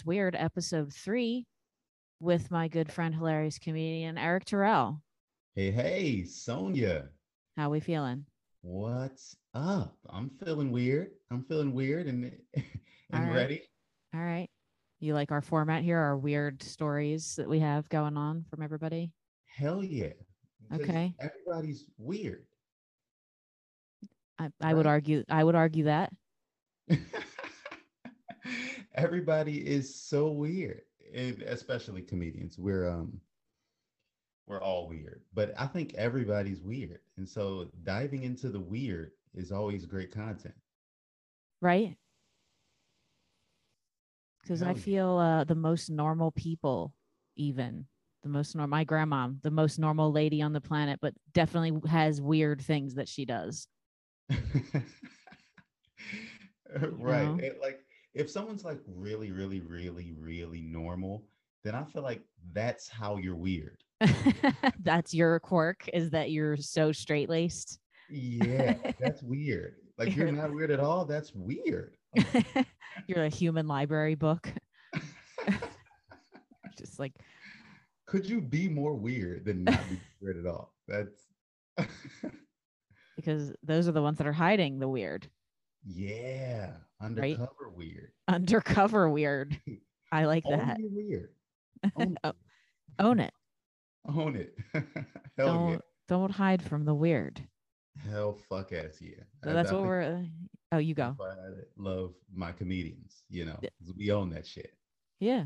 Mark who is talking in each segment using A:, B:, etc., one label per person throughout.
A: What's Weird, episode three, with my good friend, hilarious comedian Erik Terrell.
B: Hey, hey, Sonia.
A: How we feeling?
B: What's up? I'm feeling weird. I'm feeling weird and and
A: right.
B: ready.
A: All right. You like our format here, our weird stories that we have going on from everybody?
B: Hell yeah.
A: Okay.
B: Everybody's weird.
A: I, I would argue I would argue that.
B: Everybody is so weird, and especially comedians. We're um we're all weird, but I think everybody's weird, and so diving into the weird is always great content.
A: right? Because I feel uh, the most normal people, even the most normal, my grandma, the most normal lady on the planet, but definitely has weird things that she does.
B: right. It, like if someone's like really, really, really, really normal, then I feel like that's how you're weird.
A: That's your quirk is that you're so straight laced.
B: Yeah, that's weird. Like you're
A: You're-
B: not weird at all. That's weird.
A: you're a human library book. Just like,
B: Could you be more weird than not be weird at all? That's
A: because those are the ones that are hiding the weird,
B: yeah, undercover weird.
A: undercover weird. I like
B: Own
A: that.
B: weird. Own,
A: Oh, Own it.
B: own it. Hell
A: Don't don't hide from the weird.
B: Hell fuck ass yeah.
A: So
B: I-
A: that's
B: I
A: what we're. Uh, oh, you go.
B: I love my comedians. You know, we own that shit.
A: Yeah.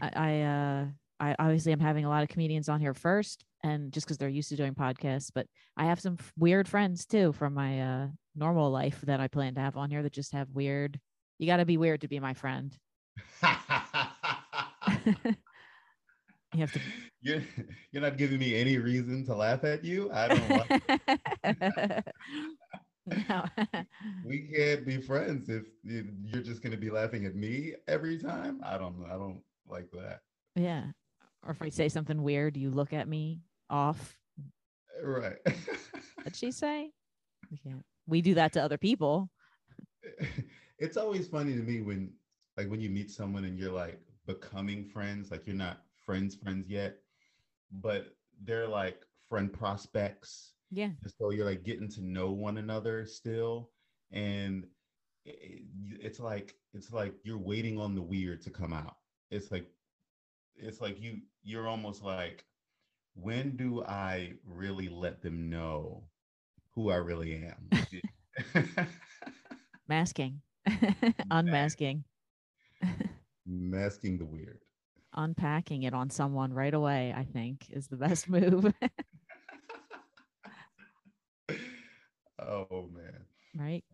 A: I, I uh I obviously I'm having a lot of comedians on here first and just because they're used to doing podcasts, but I have some f- weird friends too from my uh normal life that I plan to have on here that just have weird you gotta be weird to be my friend. You have to
B: you're you're not giving me any reason to laugh at you. I don't like
A: no.
B: we can't be friends if you- you're just gonna be laughing at me every time. I don't I don't like that.
A: yeah. Or if I say something weird, you look at me off.
B: Right.
A: What'd she say? We can't. We do that to other people.
B: it's always funny to me when like when you meet someone and you're like becoming friends, like you're not friends friends yet, but they're like friend prospects.
A: Yeah.
B: So you're like getting to know one another still and it's like it's like you're waiting on the weird to come out it's like it's like you you're almost like when do i really let them know who i really am
A: Masking. Unmasking.
B: masking the weird
A: unpacking it on someone right away, I think, is the best move.
B: oh man
A: right?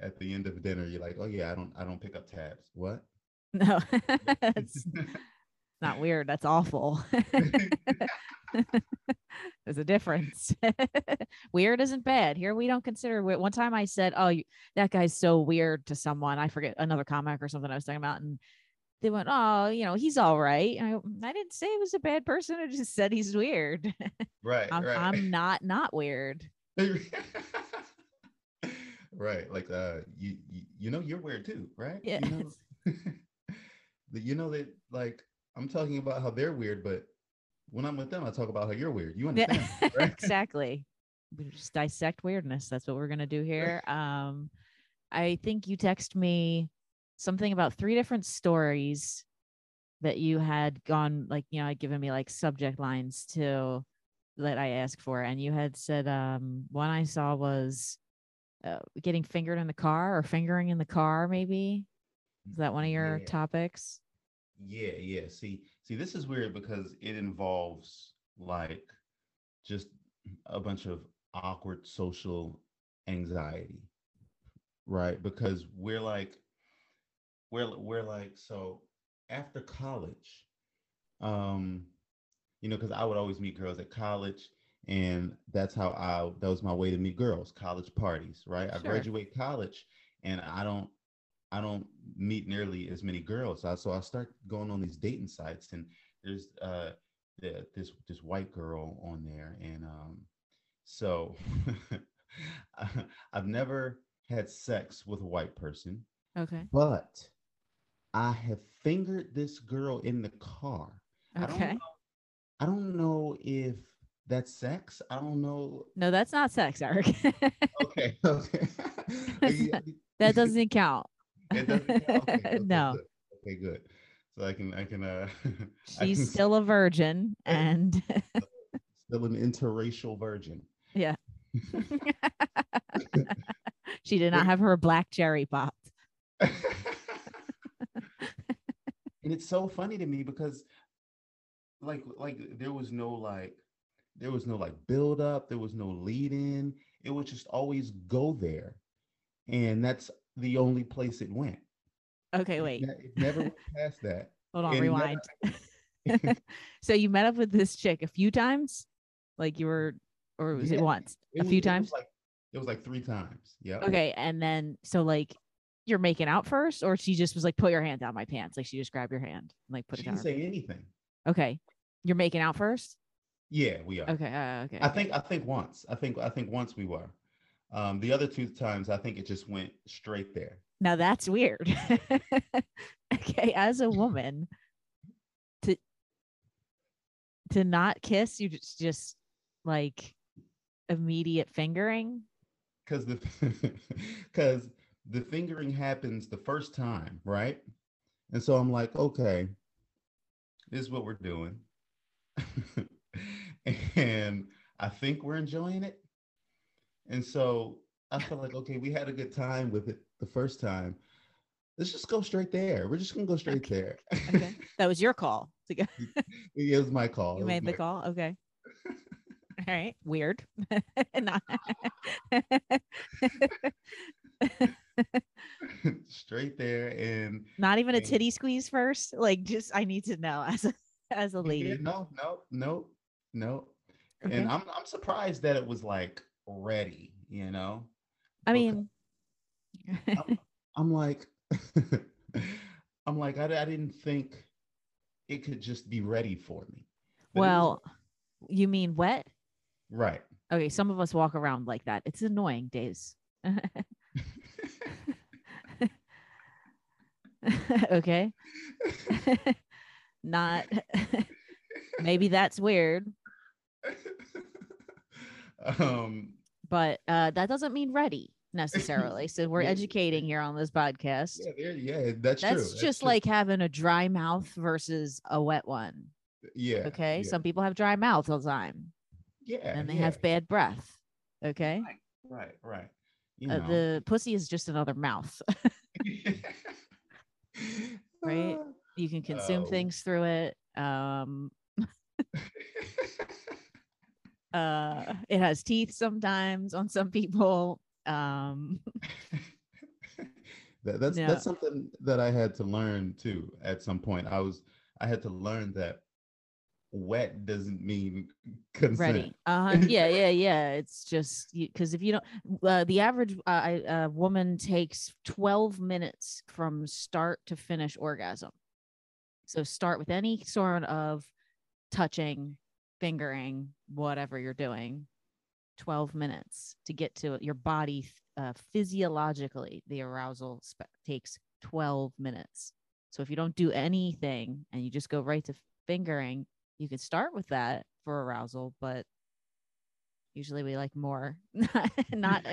B: at the end of dinner you're like oh yeah i don't i don't pick up tabs what
A: No, not weird. That's awful. There's a difference. weird isn't bad. Here we don't consider weird. One time I said, "Oh, you, that guy's so weird" to someone. I forget another comic or something I was talking about, and they went, "Oh, you know, he's all right." And I, I didn't say he was a bad person. I just said he's weird.
B: right
A: I'm,
B: right
A: I'm not not weird.
B: right like uh you, you you know you're weird too right
A: Yeah.
B: you know, that you know that like i'm talking about how they're weird but when i'm with them i talk about how you're weird you understand right
A: exactly. We just dissect weirdness. That's what we're gonna do here. Um, I think you text me something about three different stories that you had gone like you know had given me like subject lines to that I asked for, and you had said um one I saw was uh, getting fingered in the car or fingering in the car. Maybe is that one of your
B: Yeah.
A: topics?
B: Yeah, yeah. See, see, this is weird because it involves like just a bunch of awkward social anxiety, right? Because we're like, we're we're like, so after college, um, you know, because I would always meet girls at college, and that's how I that was my way to meet girls, college parties, right? I graduate college, and I don't I don't meet nearly as many girls. So I, so I start going on these dating sites, and there's uh the, this this white girl on there, and um, so I've never had sex with a white person,
A: Okay.
B: but I have fingered this girl in the car. I don't
A: Okay.
B: know, I don't know if that's sex. I don't know.
A: No, that's not sex, Erik.
B: Okay, okay.
A: That doesn't count.
B: It doesn't? Okay,
A: no,
B: good. Okay, good. So I can I can uh
A: she's
B: can
A: still a virgin, and
B: still an interracial virgin.
A: yeah, she did not have her black cherry popped.
B: and it's so funny to me because like like there was no like there was no like build up there was no lead in it would just always go there and that's the only place it went
A: Okay, wait,
B: ne- it never went past that
A: hold on,
B: and never-
A: rewind. so you met up with this chick a few times, like you were, or was it once?
B: it
A: a
B: was-
A: few
B: it was
A: times.
B: like it was like three times yeah
A: Okay, and then so like you're making out first, or she just was like, "Put your hand down my pants." Like she just grabbed your hand, and, like put
B: she
A: it down.
B: She
A: didn't
B: say anything
A: Okay, you're making out first.
B: yeah we are
A: Okay, uh, okay.
B: i
A: okay.
B: think i think once i think i think once we were um the other two times i think it just went straight there
A: Now that's weird. okay, as a woman, to to not kiss, you just just like immediate fingering.
B: because the because the fingering happens the first time, right? And so I'm like, okay, this is what we're doing, and I think we're enjoying it. And so I felt like, okay, we had a good time with it the first time. Let's just go straight there. We're just gonna go straight there.
A: Okay, that was your call. To go.
B: it was my call.
A: You made the
B: my-
A: call. Okay. All right. Weird.
B: Straight there, and
A: Not even a titty squeeze first. Like, just I need to know as a as a
B: Yeah,
A: lady.
B: no, no, no, no.
A: Okay.
B: And I'm I'm surprised that it was like ready, you know.
A: I mean,
B: I'm, I'm like, I'm like, I, I didn't think it could just be ready for me. But it was-
A: well, you mean wet?
B: right.
A: Okay, some of us walk around like that. It's annoying, days. okay. Not maybe that's weird,
B: um,
A: but uh that doesn't mean ready necessarily. So we're educating here on this podcast.
B: yeah, there, yeah, that's, true.
A: That's
B: that's
A: just like having a dry mouth versus a wet one.
B: yeah.
A: Okay.
B: yeah,
A: Some people have dry mouth all the time
B: yeah,
A: and they
B: yeah,
A: have bad breath. Okay.
B: right, right. You
A: Uh,
B: know.
A: the pussy is just another mouth. Right? You can consume
B: Oh.
A: things through it. Um, uh, it has teeth sometimes on some people. Um,
B: that, that's
A: Yeah.
B: that's something that I had to learn too. At some point, I was I had to learn that wet doesn't mean consent.
A: ready. Uh, yeah, yeah, yeah. It's just because if you don't, uh, the average uh, I- uh, woman takes 12 minutes from start to finish orgasm. So start with any sort of touching, fingering, whatever you're doing. 12 minutes to get to it. Your body uh, physiologically, the arousal takes 12 minutes. So if you don't do anything and you just go right to fingering, you can start with that for arousal, but usually we like more. Not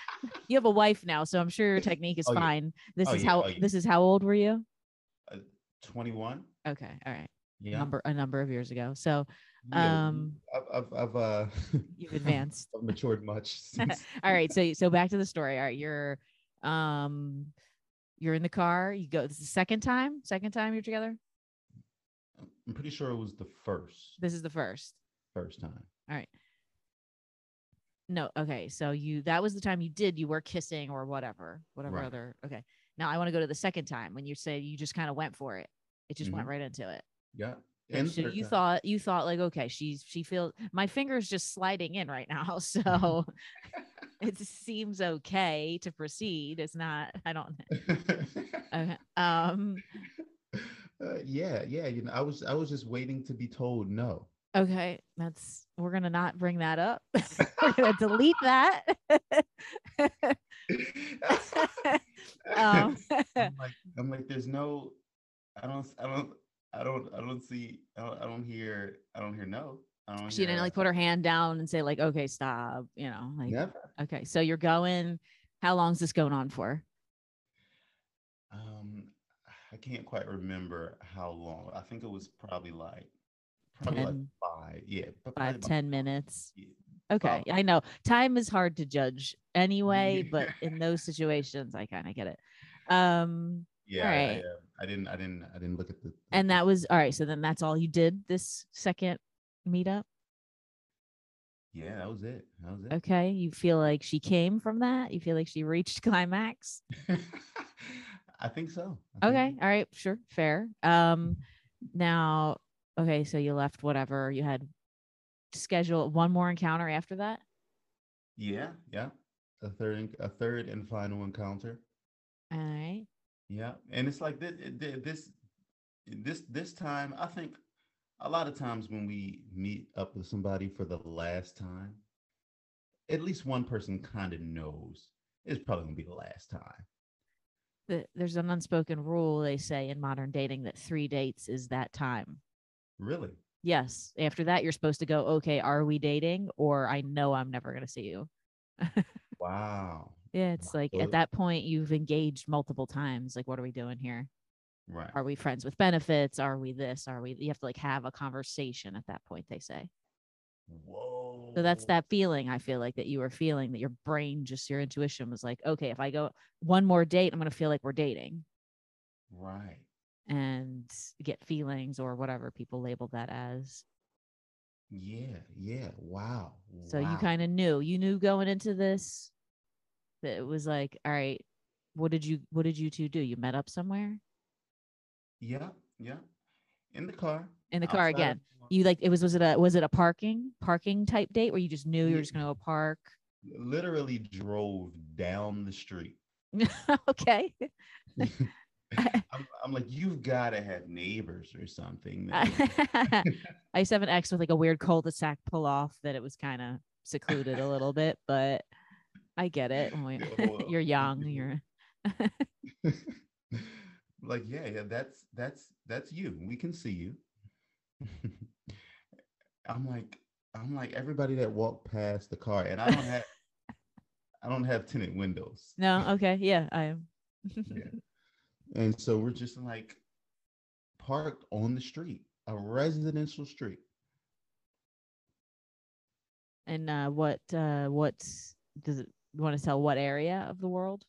A: you have a wife now, so I'm sure your technique is
B: Oh, yeah.
A: fine. This
B: Oh,
A: is
B: yeah.
A: how
B: Oh, yeah.
A: this is how old were you?
B: Twenty one.
A: Okay, all right.
B: Yeah.
A: Number a number of years ago. So
B: yeah,
A: um,
B: I've I've, I've uh
A: you've advanced.
B: I've matured much. Since,
A: all right, so so back to the story. All right, you're um you're in the car, you go this is the second time, second time you're together?
B: I'm pretty sure it was the first
A: This is the first.
B: first time.
A: All right. No, okay. So you that was the time you did you were kissing or whatever, whatever
B: Right.
A: other. Okay. Now I want to go to the second time when you say you just kind of went for it. It just went right into it.
B: Yeah. And
A: so you thought you thought like okay, she's she feels my finger's just sliding in right now, so it seems okay to proceed. It's not. I don't. Okay. Um.
B: Uh, yeah, yeah. You know, I was I was just waiting to be told no.
A: Okay. That's we're gonna not bring that up. we're gonna delete that. um,
B: I'm like, I'm like, there's no I don't, I don't, I don't, I don't see, I don't, I don't hear, I don't hear no. I don't
A: She didn't like put her hand down and say like, okay, stop. You know, like
B: Never.
A: okay. So you're going. How long's this going on for?
B: Um, I can't quite remember how long. I think it was probably like, probably like
A: 10,
B: five. Yeah, but probably about
A: minutes.
B: yeah.
A: Okay,
B: Probably.
A: I know time is hard to judge anyway, but in those situations, I kind of get it. Um,
B: Yeah, I, I, uh, I didn't, I didn't, I didn't look at the.
A: and that was all right. So then that's all you did this second meetup.
B: Yeah, that was it. That was it.
A: Okay, you feel like she came from that. You feel like she reached climax.
B: I think so. I think
A: Okay, all right, sure, fair. Um, now, okay, so you left whatever you had scheduled one more encounter after that.
B: Yeah, yeah. A third, a third and final encounter.
A: All right.
B: Yeah, and it's like this, this, this, this time. I think a lot of times when we meet up with somebody for the last time, at least one person kind of knows it's probably gonna be the last time.
A: The, there's an unspoken rule they say in modern dating that three dates is that time.
B: Really?
A: Yes. After that, you're supposed to go, okay, are we dating? Or I know I'm never going to see you.
B: Wow.
A: Yeah. It's like at that point, you've engaged multiple times. Like, what are we doing here?
B: Right.
A: Are we friends with benefits? Are we this? Are we? You have to like have a conversation at that point, they say.
B: Whoa.
A: So that's that feeling I feel like that you were feeling that your brain, just your intuition was like, okay, if I go one more date, I'm going to feel like we're dating
B: Right.
A: and get feelings or whatever people label that as.
B: Yeah. Yeah. Wow.
A: So you kind of knew, you knew going into this that it was like, all right, what did you, what did you two do? You met up somewhere
B: Yeah. Yeah. In the car.
A: in the car
B: outside
A: again. You like, it was, was it a, was it a parking, parking type date where you just knew you were just going to go park?
B: literally drove down the street.
A: okay.
B: I'm, I'm like, you've got to have neighbors or something.
A: I used to have an ex with like a weird cul-de-sac pull off that it was kind of secluded a little bit, but I get it.
B: Yeah, well,
A: you're young. You're
B: like, yeah, yeah, that's that's that's you. We can see you. I'm like, I'm like everybody that walked past the car, and I don't have, I don't have tinted windows.
A: no. Okay. Yeah. I am.
B: Yeah. And so we're just like parked on the street, a residential street.
A: And uh, what uh, what does it you want to tell what area of the world?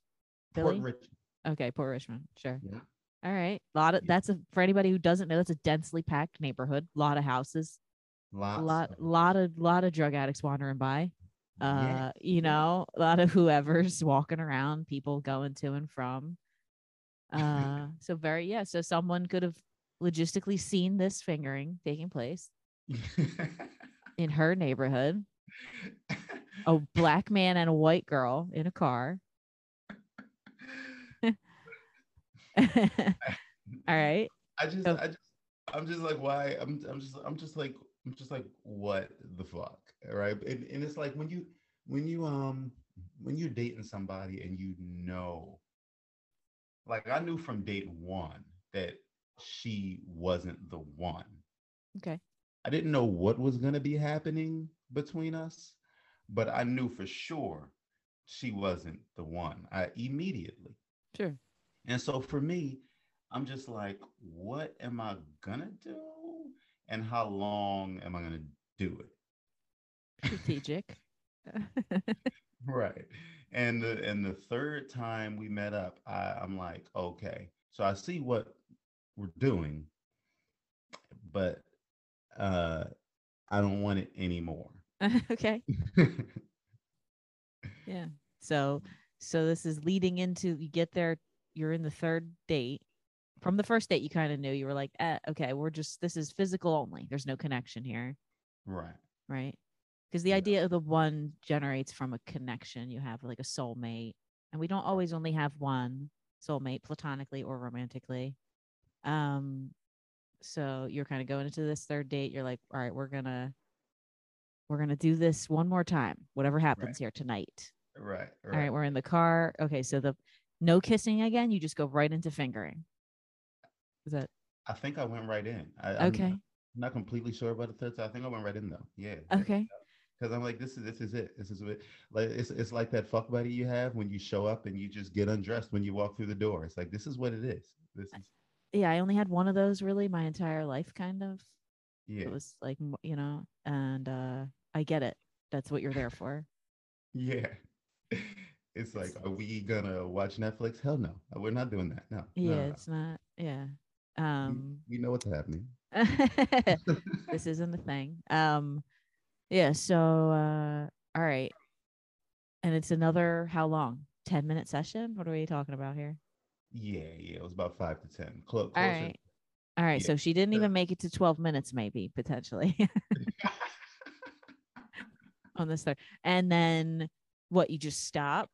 B: Port
A: Billy?
B: Rich-
A: Okay, Port Richmond. Sure.
B: Yeah.
A: All right. A lot of that's a for anybody who doesn't know, that's a densely packed neighborhood. A lot of houses.
B: Lots
A: A lot
B: of-
A: lot of lot of drug addicts wandering by. Uh,
B: Yeah,
A: you know, a lot of whoever's walking around, people going to and from. Uh, so very yeah. So someone could have logistically seen this fingering taking place in her neighborhood. A black man and a white girl in a car. All right.
B: I just,
A: So-
B: I just, I'm just like, why? I'm, I'm just, I'm just like, I'm just like, what the fuck, right? And, and it's like when you, when you, um, when you're dating somebody and you know, like I knew from date one that she wasn't the one.
A: Okay.
B: I didn't know what was going to be happening between us, but I knew for sure she wasn't the one. I immediately.
A: Sure.
B: And so for me, I'm just like, what am I gonna do? And how long am I gonna do it?
A: Strategic.
B: Right. And the and the third time we met up, I, I'm like, okay, so I see what we're doing, but uh I don't want it anymore.
A: okay. Yeah. So so this is leading into you get there, you're in the third date. From the first date, you kind of knew you were like, eh, okay, we're just this is physical only. There's no connection here,
B: right.
A: right? Because the
B: Yeah.
A: idea of the one generates from a connection. You have like a soulmate, and we don't always only have one soulmate, platonically or romantically. Um, so you're kind of going into this third date. You're like, all right, we're gonna we're gonna do this one more time. Whatever happens here tonight.
B: Right. Right.
A: All right, we're in the car. Okay, so the no kissing again. You just go right into fingering. Is that
B: I think I went right in. I, I'm
A: Okay.
B: not completely sure about the third time. I think I went right in though. Yeah.
A: Okay.
B: Because I'm like, this is this is it. This is it. Like it's it's like that fuck buddy you have when you show up and you just get undressed when you walk through the door. It's like this is what it is. This is
A: Yeah, I only had one of those really my entire life, kind of.
B: yeah.
A: It was like, you know, and uh I get it. That's what you're there for.
B: Yeah. It's like, are we gonna watch Netflix? Hell no. We're not doing that. No. no,
A: Yeah,
B: no.
A: it's not. Yeah.
B: We-
A: Um
B: we know what's happening.
A: this isn't a thing. Um yeah, so uh all right. And it's another how long? 10 minute session? What are we talking about here?
B: Yeah, yeah. It was about five to ten. Clo-
A: All right. All right.
B: Yeah.
A: So she didn't even make it to 12 minutes, maybe potentially on this third. And then what? You just stop?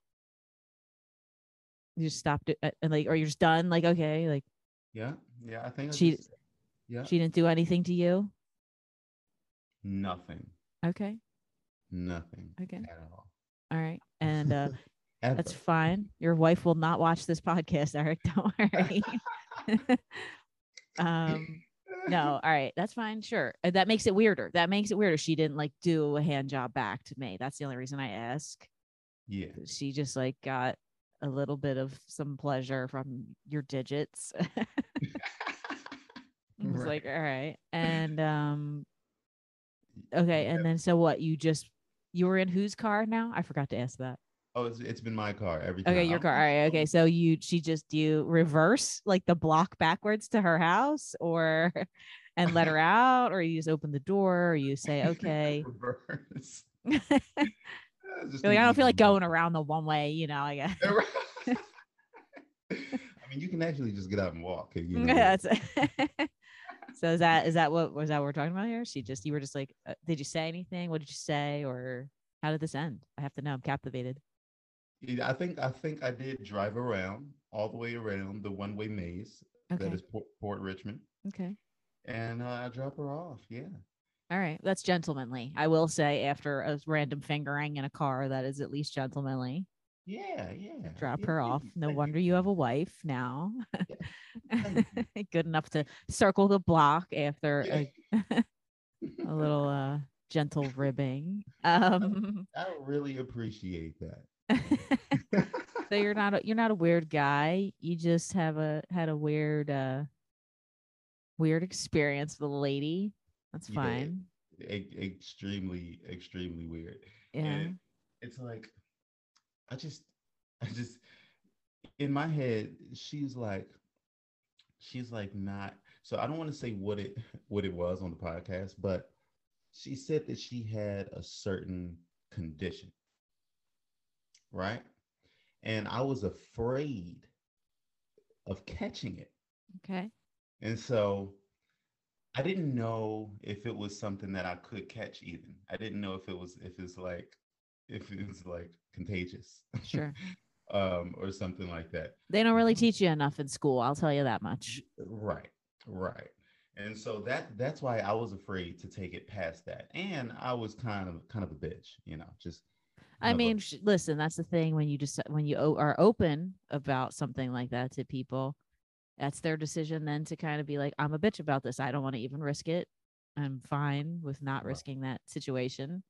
A: You just stopped it, uh, and like, or you're just done? Like, okay, like
B: yeah, yeah. I think
A: She-
B: just- yeah.
A: she didn't do anything to you.
B: nothing.
A: Okay.
B: Nothing.
A: Okay.
B: At all.
A: All right. And uh, that's fine. Your wife will not watch this podcast, Erik. Don't worry. um, no. All right. That's fine. Sure. That makes it weirder. That makes it weirder. She didn't like do a hand job back to me. That's the only reason I ask.
B: Yeah.
A: she just like got a little bit of some pleasure from your digits. It was
B: Right.
A: like, all right. And um okay, and then so what? You just you were in whose car now? I forgot to ask that.
B: Oh, it's, it's been my car every time.
A: Okay, your car. All
B: like,
A: right.
B: oh,
A: Okay. So you she just you reverse like the block backwards to her house or and let her out, or you just open the door, or you say, okay.
B: Reverse. I
A: like, I don't feel like going around the one way, you know, I guess.
B: I mean, you can actually just get out and walk. You know,
A: so is that is that what was that what we're talking about here? She just you were just like, uh, did you say anything? What did you say, or how did this end? I have to know. I'm captivated.
B: Yeah, I think I think I did drive around all the way around the one way maze
A: Okay.
B: that is Port, Port Richmond,
A: Okay.
B: and uh, I drop her off. Yeah.
A: All right. That's gentlemanly. I will say after a random fingering in a car, that is at least gentlemanly.
B: Yeah, yeah.
A: Drop
B: yeah,
A: her
B: thank
A: off. No wonder you have a wife now.
B: thank
A: Good enough to circle the block after a, a little uh gentle ribbing. Um
B: I really appreciate that.
A: so you're not a, you're not a weird guy. You just have a had a weird uh weird experience with a lady. That's
B: Yeah.
A: fine.
B: E- extremely, extremely weird.
A: Yeah.
B: And it's like, I just, I just, in my head, she's like, she's like not. So I don't want to say what it what it was on the podcast, but she said that she had a certain condition, right? And I was afraid of catching it.
A: Okay.
B: And so I didn't know if it was something that I could catch even. I didn't know if it was if it's like if it's like contagious
A: Sure.
B: um or something like that.
A: They don't really teach you enough in school, I'll tell you that much.
B: Right. Right. And so that that's why I was afraid to take it past that. And I was kind of kind of a bitch, you know, just
A: I
B: a-
A: mean, sh- listen, that's the thing when you just when you are open about something like that to people, that's their decision then to kind of be like, I'm a bitch about this. I don't want to even risk it. I'm fine with not
B: Right.
A: risking that situation.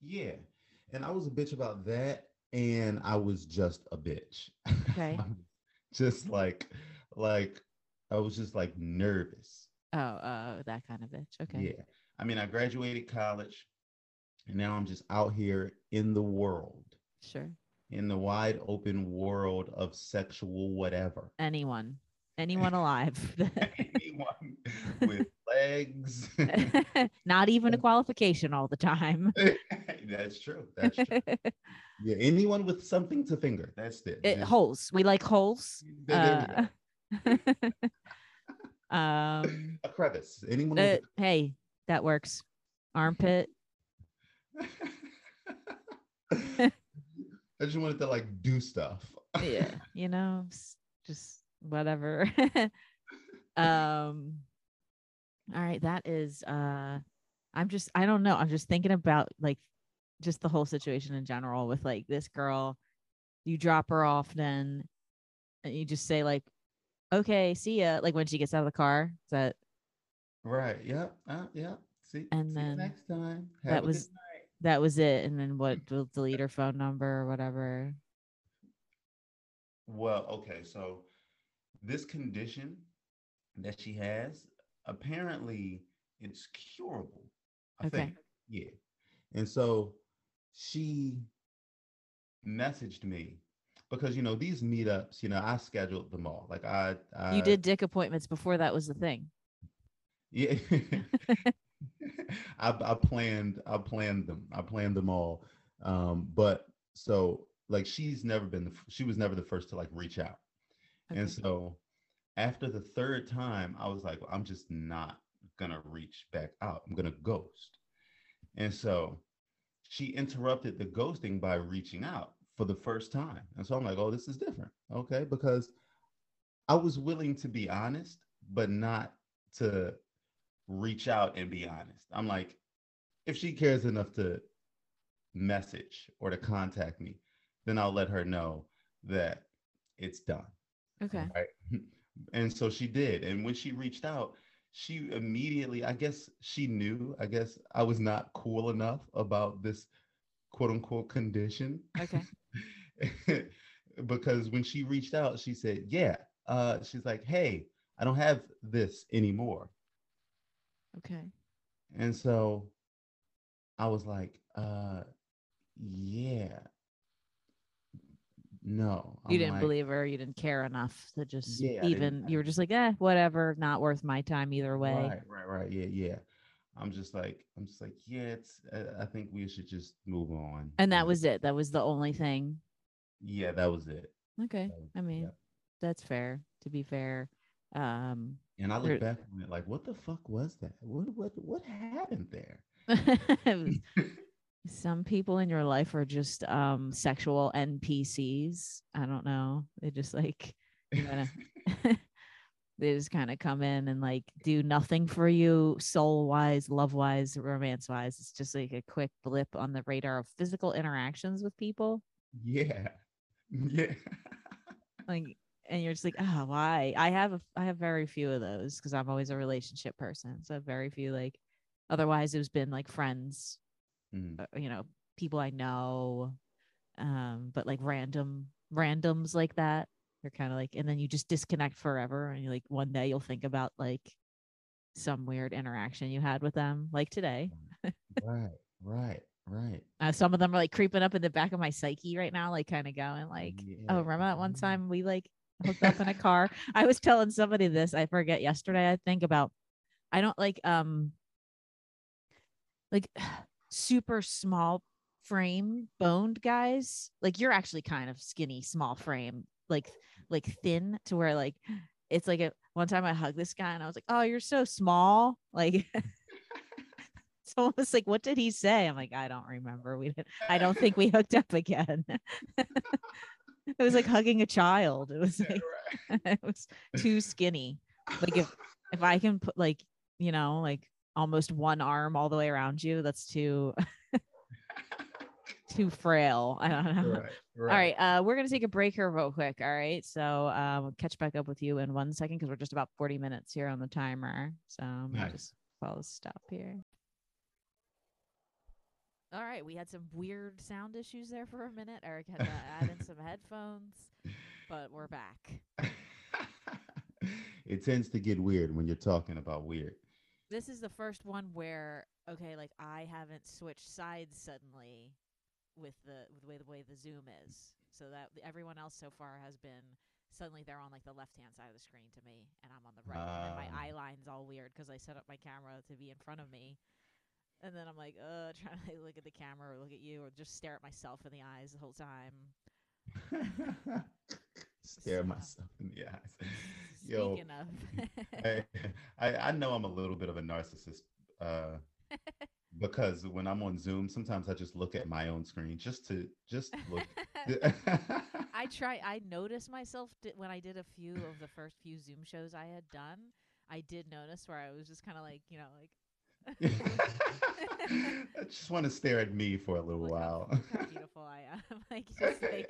B: yeah. And I was a bitch about that and I was just a bitch.
A: Okay.
B: just like like I was just like nervous.
A: Oh, uh, that kind of bitch. Okay.
B: Yeah. I mean, I graduated college and now I'm just out here in the world,
A: Sure.
B: in the wide open world of sexual whatever.
A: Anyone, anyone alive.
B: Anyone with legs.
A: not even a qualification all the time.
B: That's true. That's true. Yeah. Anyone with something to finger. That's it.
A: it, holes. We like holes.
B: there- there.
A: Uh, um.
B: a crevice. Anyone
A: Uh, hey, that works. Armpit.
B: I just wanted to like do stuff.
A: Yeah, you know, just whatever. um. All right, that is. Uh, I'm just. I don't know. I'm just thinking about like, just the whole situation in general with like this girl. You drop her off, then, and you just say like, okay, see ya. Like when she gets out of the car. Is that
B: Right. Yeah. Uh, yeah. See.
A: And
B: see you
A: then
B: next time. Have
A: that was-. That was it. And then what mm. we'll delete her phone number or whatever.
B: Well, okay, so this condition that she has, apparently it's curable. I
A: Okay.
B: think. Yeah. And so she messaged me because you know these meetups, you know, I scheduled them all. Like I, I
A: you did dick appointments before that was the thing.
B: Yeah. I, I planned I planned them. I planned them all. Um, but so like she's never been the she was never the first to like reach out.
A: Okay.
B: And so after the third time, I was like, well, I'm just not gonna reach back out. I'm gonna ghost. And so she interrupted the ghosting by reaching out for the first time. And so I'm like, oh, this is different. Okay. Because I was willing to be honest, but not to reach out and be honest. I'm like, if she cares enough to message or to contact me, then I'll let her know that it's done.
A: Okay.
B: Right. And so she did. And when she reached out, she immediately, I guess she knew, I guess I was not cool enough about this quote unquote condition.
A: Okay.
B: because when she reached out, she said, Yeah. Uh, she's like, Hey, I don't have this anymore.
A: Okay.
B: And so I was like, uh, Yeah. No.
A: You
B: I'm
A: didn't
B: like,
A: believe her. You didn't care enough to just
B: Yeah,
A: even. You were just like, eh, whatever. Not worth my time either way.
B: Right, right, right. Yeah, yeah. I'm just like, I'm just like, yeah, it's, I, I think we should just move on.
A: And that was it. That was the only thing.
B: yeah, that was it.
A: Okay.
B: Was-
A: I mean,
B: yeah.
A: that's fair. To be fair. Um,
B: And I look back on it like, what the fuck was that? What, what, what happened there?
A: some people in your life are just um sexual NPCs. I don't know. They just like they just kind of come in and like do nothing for you soul wise, love wise, romance wise. It's just like a quick blip on the radar of physical interactions with people.
B: yeah, yeah.
A: Like and you're just like, oh, why? I have a, I have very few of those because I'm always a relationship person. So very few like otherwise it's been like friends
B: Mm.
A: uh, you know people i know um but like random randoms like that you're kind of like and then you just disconnect forever and you like one day you'll think about like some weird interaction you had with them like today
B: right, right, right.
A: uh, some of them are like creeping up in the back of my psyche right now like kind of going like
B: Yeah,
A: oh remember that one time we like hooked up in a car. I was telling somebody this i forget yesterday i think about i don't like um like super small frame boned guys. Like you're actually kind of skinny small frame like like thin to where like it's like a one time i hugged this guy and i was like oh you're so small. Like it's almost like what did he say? I'm like i don't remember. We didn't i don't think we hooked up again it was like hugging a child. It was like it was too skinny. Like if if i can put like you know like almost one arm all the way around you that's too too frail. I don't know.
B: Right, right.
A: all right uh we're gonna take a break here real quick all right? So um we'll catch back up with you in one second because we're just about 40 minutes here on the timer. So
B: Nice.
A: just follow stop here all right we had some weird sound issues there for a minute. Erik had to add in some headphones but we're back.
B: It tends to get weird when you're talking about weird.
A: this is the first one where okay like i haven't switched sides suddenly with the with the way the way the zoom is. So that everyone else so far has been suddenly they're on like the left hand side of the screen to me and i'm on the right. And my
B: Ah.
A: eye line's all weird because i set up my camera to be in front of me and then i'm like uh trying to like, look at the camera or look at you or just stare at myself in the eyes the whole time
B: Stare
A: So,
B: myself in the eyes. Yo,
A: speaking
B: I, I I know I'm a little bit of a narcissist uh, because when I'm on Zoom, sometimes I just look at my own screen just to just look.
A: I try. I noticed myself di- when I did a few of the first few Zoom shows I had done. I did notice where I was just kind of like, you know, like
B: I just want to stare at me for a little
A: look how,
B: while.
A: look how beautiful I am. like, just like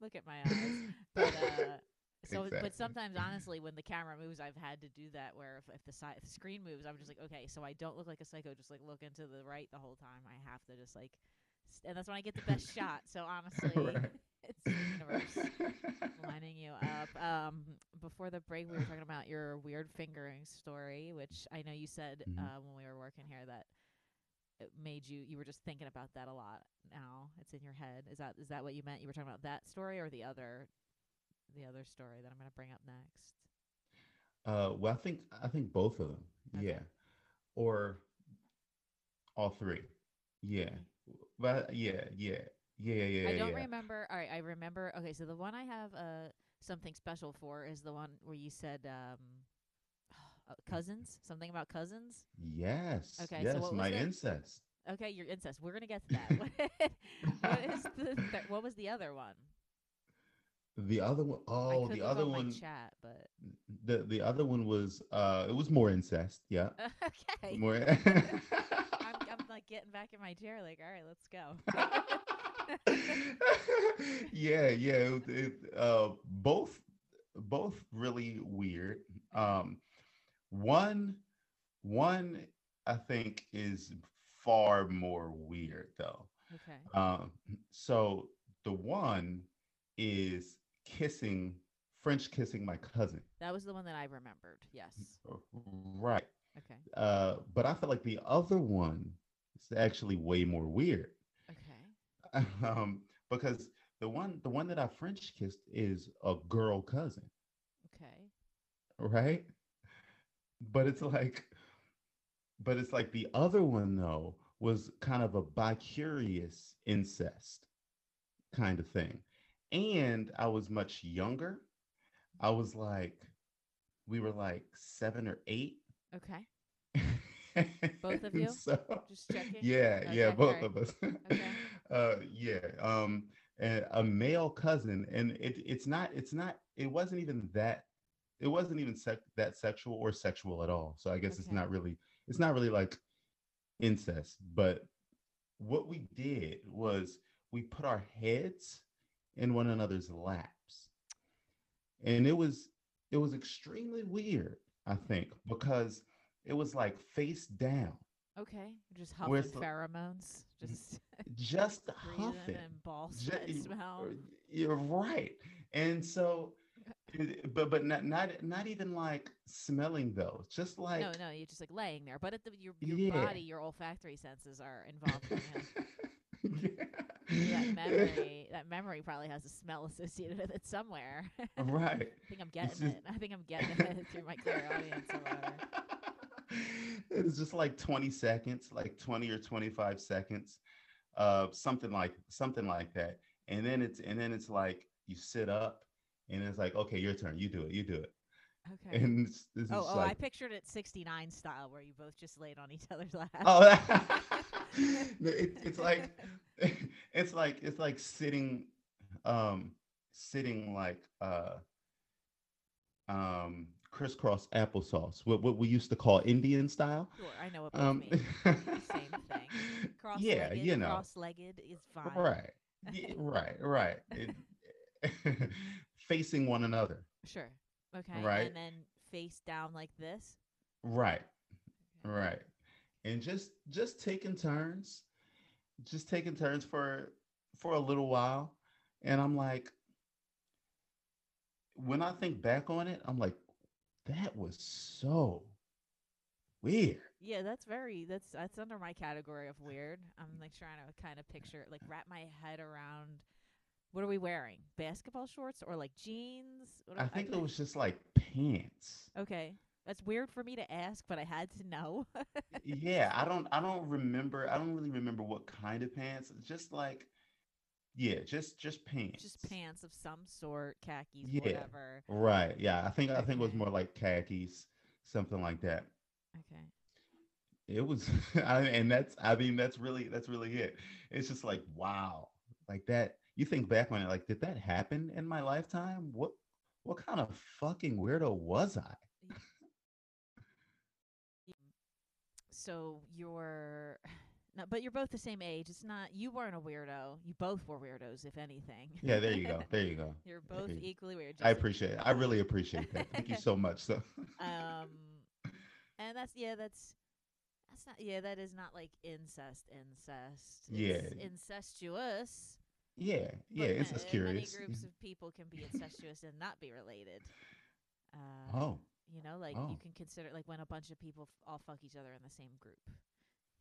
A: look at my eyes. But uh, So,
B: Exactly.
A: but sometimes, honestly, when the camera moves, I've had to do that. Where if, if the side, if the screen moves, I'm just like, okay, so I don't look like a psycho. Just like look into the right the whole time. I have to just like, and that's when I get the best shot. So honestly,
B: Right.
A: It's the universe lining you up. Um, before the break, we were talking about your weird fingering story, which I know you said
B: Mhm.
A: uh, when we were working here that it made you. You were just thinking about that a lot. Now it's in your head. Is that is that what you meant? You were talking about that story or the other, the other story that I'm going to bring up next.
B: Uh, well, I think I think both of them.
A: Okay.
B: Yeah, or all three. Yeah,
A: Okay.
B: but yeah, yeah, yeah, yeah, yeah.
A: I don't
B: yeah.
A: remember. All right, I remember. Okay, so the one I have uh something special for is the one where you said um uh, cousins, something about cousins.
B: Yes.
A: Okay, so
B: Yes,
A: what was
B: my
A: it?
B: incest.
A: Okay, your incest. We're gonna get to that. what is the th- what was the other one?
B: The other one, oh, the other
A: on
B: one,
A: chat, but
B: the the other one was uh, it was more incest. Yeah,
A: okay.
B: more.
A: I'm I'm like getting back in my chair, like, all right, let's go.
B: yeah, yeah. It, it, uh, both, both really weird. Um, one, one, I think is far more weird though.
A: okay.
B: Um, so the one is kissing, French kissing my cousin.
A: That was the one that I remembered. Yes.
B: Right.
A: Okay.
B: Uh, but I feel like the other one is actually way more weird.
A: Okay.
B: um, because the one the one that I French kissed is a girl cousin,
A: Okay.
B: right? But it's like, but it's like the other one though was kind of a bicurious incest kind of thing, and I was much younger. I was like, we were like seven or eight.
A: Okay. Both of you?
B: So,
A: Just checking.
B: yeah, yeah, both
A: alright.
B: of us.
A: Okay.
B: uh, yeah, um, a male cousin, and it it's not it's not it wasn't even that it wasn't even sec- that sexual or sexual at all. So I guess it's not really it's not really like incest, but what we did was we put our heads in one another's laps, and it was it was extremely weird. I think because it was like face down,
A: Okay. Just huffing
B: like-
A: pheromones. Just
B: just huffing.
A: and ball
B: Ju-
A: sweat
B: you-
A: smell.
B: You're right. And so, but but not not not even like smelling though. Just like
A: no, no, you're just like laying there. But at the, your your
B: Yeah.
A: body, your olfactory senses are involved in.
B: Yeah.
A: that memory that memory probably has a smell associated with it somewhere.
B: Right.
A: I think I'm getting
B: just-
A: it. I think I'm getting it through my clairaudience or whatever.
B: it's just like 20 seconds, like 20 or 25 seconds, uh, something like something like that. And then it's and then it's like you sit up and it's like, okay, your turn. You do it. You do it.
A: Okay.
B: And it's, it's
A: oh, oh, I pictured it 69 style where you both just laid on each other's lap.
B: Oh, it, it's like it's like it's like sitting, um, sitting like uh, um, crisscross applesauce. What what we used to call Indian style.
A: Sure, I know what
B: Um,
A: mean. Same thing. Cross-legged,
B: yeah, you know,
A: cross-legged is fine.
B: right, Yeah, right, right. It- facing one another.
A: Sure. Okay.
B: Right.
A: And then face down like this.
B: Right,
A: Okay.
B: right, and just just taking turns, just taking turns for for a little while, and I'm like, when I think back on it, I'm like, that was so weird.
A: Yeah, that's very that's that's under my category of weird. I'm like trying to kind of picture like wrap my head around what are we wearing? Basketball shorts or like jeans? What
B: I think it was just like pants.
A: Okay. That's weird for me to ask, but I had to know.
B: yeah, I don't I don't remember. I don't really remember what kind of pants. Just like yeah, just just pants.
A: Just pants of some sort, khakis,
B: Yeah.
A: whatever.
B: Right. Yeah, I think I think it was more like khakis, something like that.
A: Okay.
B: It was I, and that's I mean that's really that's really it. It's just like wow. Like that you think back on it like did that happen in my lifetime? What what kind of fucking weirdo was I?
A: so your No, but you're both the same age. It's not you weren't a weirdo. You both were weirdos, if anything.
B: Yeah, there you go. There you go.
A: you're both equally weird.
B: I appreciate it. I really appreciate that. Thank you so much. So
A: um and that's yeah that's that's not yeah that is not like incest incest
B: Yeah.
A: it's incestuous
B: yeah, yeah, it's just curious.
A: many groups of people can be incestuous and not be related uh
B: Oh,
A: you know like
B: Oh.
A: you can consider like when a bunch of people f- all fuck each other in the same group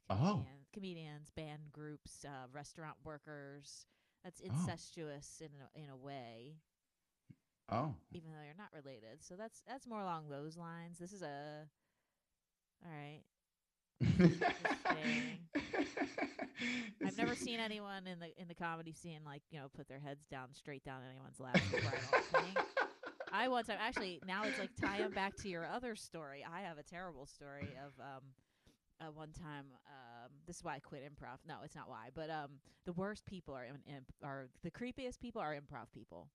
B: Oh.
A: Comedian- comedians band groups uh restaurant workers that's
B: Oh.
A: incestuous in a, in a way
B: oh,
A: even though you're not related. So that's that's more along those lines. This is a all right. I've never seen anyone in the in the comedy scene like you know put their heads down straight down anyone's lap. I think. I actually now it's like tying back to your other story. I have a terrible story of um uh, one time um this is why I quit improv. No, it's not why, but um the worst people are in, imp are the creepiest people are improv people.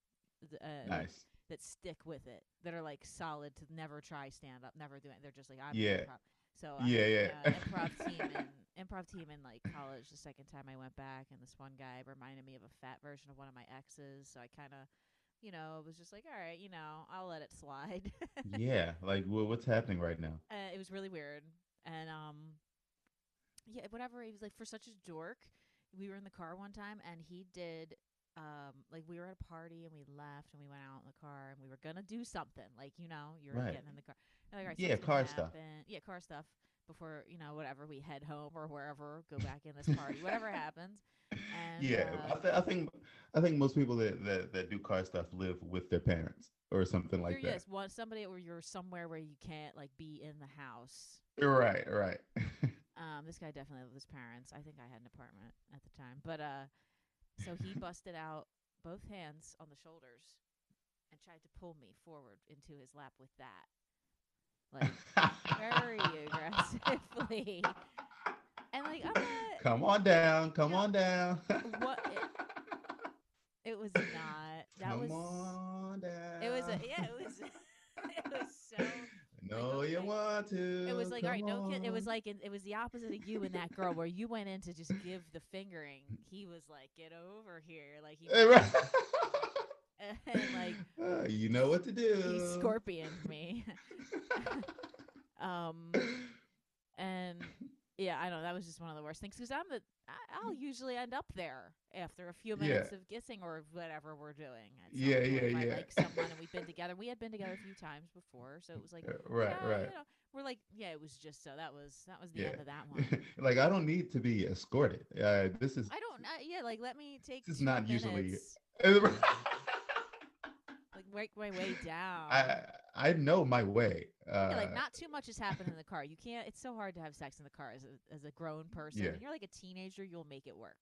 A: Uh,
B: nice.
A: that stick with it, that are like solid to never try stand up, never do it. They're just like I'm
B: Yeah.
A: improv. So
B: Yeah,
A: had,
B: yeah.
A: uh, improv team in improv team in like college. The second time I went back, and this one guy reminded me of a fat version of one of my exes. So I kind of, you know, was just like, all right, you know, I'll let it slide.
B: yeah, like wha- what's happening right now?
A: uh, it was really weird, and um, yeah, whatever. He was like for such a dork. We were in the car one time, and he did. Um, like we were at a party and we left and we went out in the car and we were gonna do something. Like you know, you're
B: Right.
A: getting in the car. Like, right,
B: Yeah, car stuff.
A: happen. Yeah, car stuff. Before you know, whatever we head home or wherever, go back in this party, whatever happens. And,
B: yeah,
A: uh,
B: I, th- I think I think most people that, that that do car stuff live with their parents or something like that.
A: yes, one somebody or you're somewhere where you can't like be in the house.
B: Right, right.
A: Um, this guy definitely lived with his parents. I think I had an apartment at the time, but uh, so he busted out both hands on the shoulders and tried to pull me forward into his lap with that, like very aggressively. And like I'm not.
B: come on down, come on down.
A: What It was not. That
B: come
A: was.
B: on down.
A: It was a yeah. It was. it was so.
B: No,
A: like,
B: you want to.
A: It was like all right, no kid. It was like it was the opposite of you and that girl, where you went in to just give the fingering. He was like, "Get over here!" Like he and like
B: Uh, you know what to do.
A: he scorpioned me. um, and yeah, I know that was just one of the worst things because I'm the I'll usually end up there after a few
B: Yeah.
A: minutes of kissing or whatever we're doing. some
B: Yeah, yeah,
A: I
B: yeah.
A: like someone and we've been together. We had been together a few times before, so it was like
B: Uh, right,
A: yeah,
B: right.
A: You know, we're like yeah, it was just so that was that was the
B: Yeah.
A: end of that one.
B: like I don't need to be escorted. Uh, this is
A: I don't. Uh, yeah, like let me take.
B: This is not usually-
A: like work my way down.
B: I I know my way. Uh,
A: yeah, like not too much has happened in the car. You can't. It's so hard to have sex in the car as a as a grown person.
B: Yeah.
A: When you're like a teenager, you'll make it work.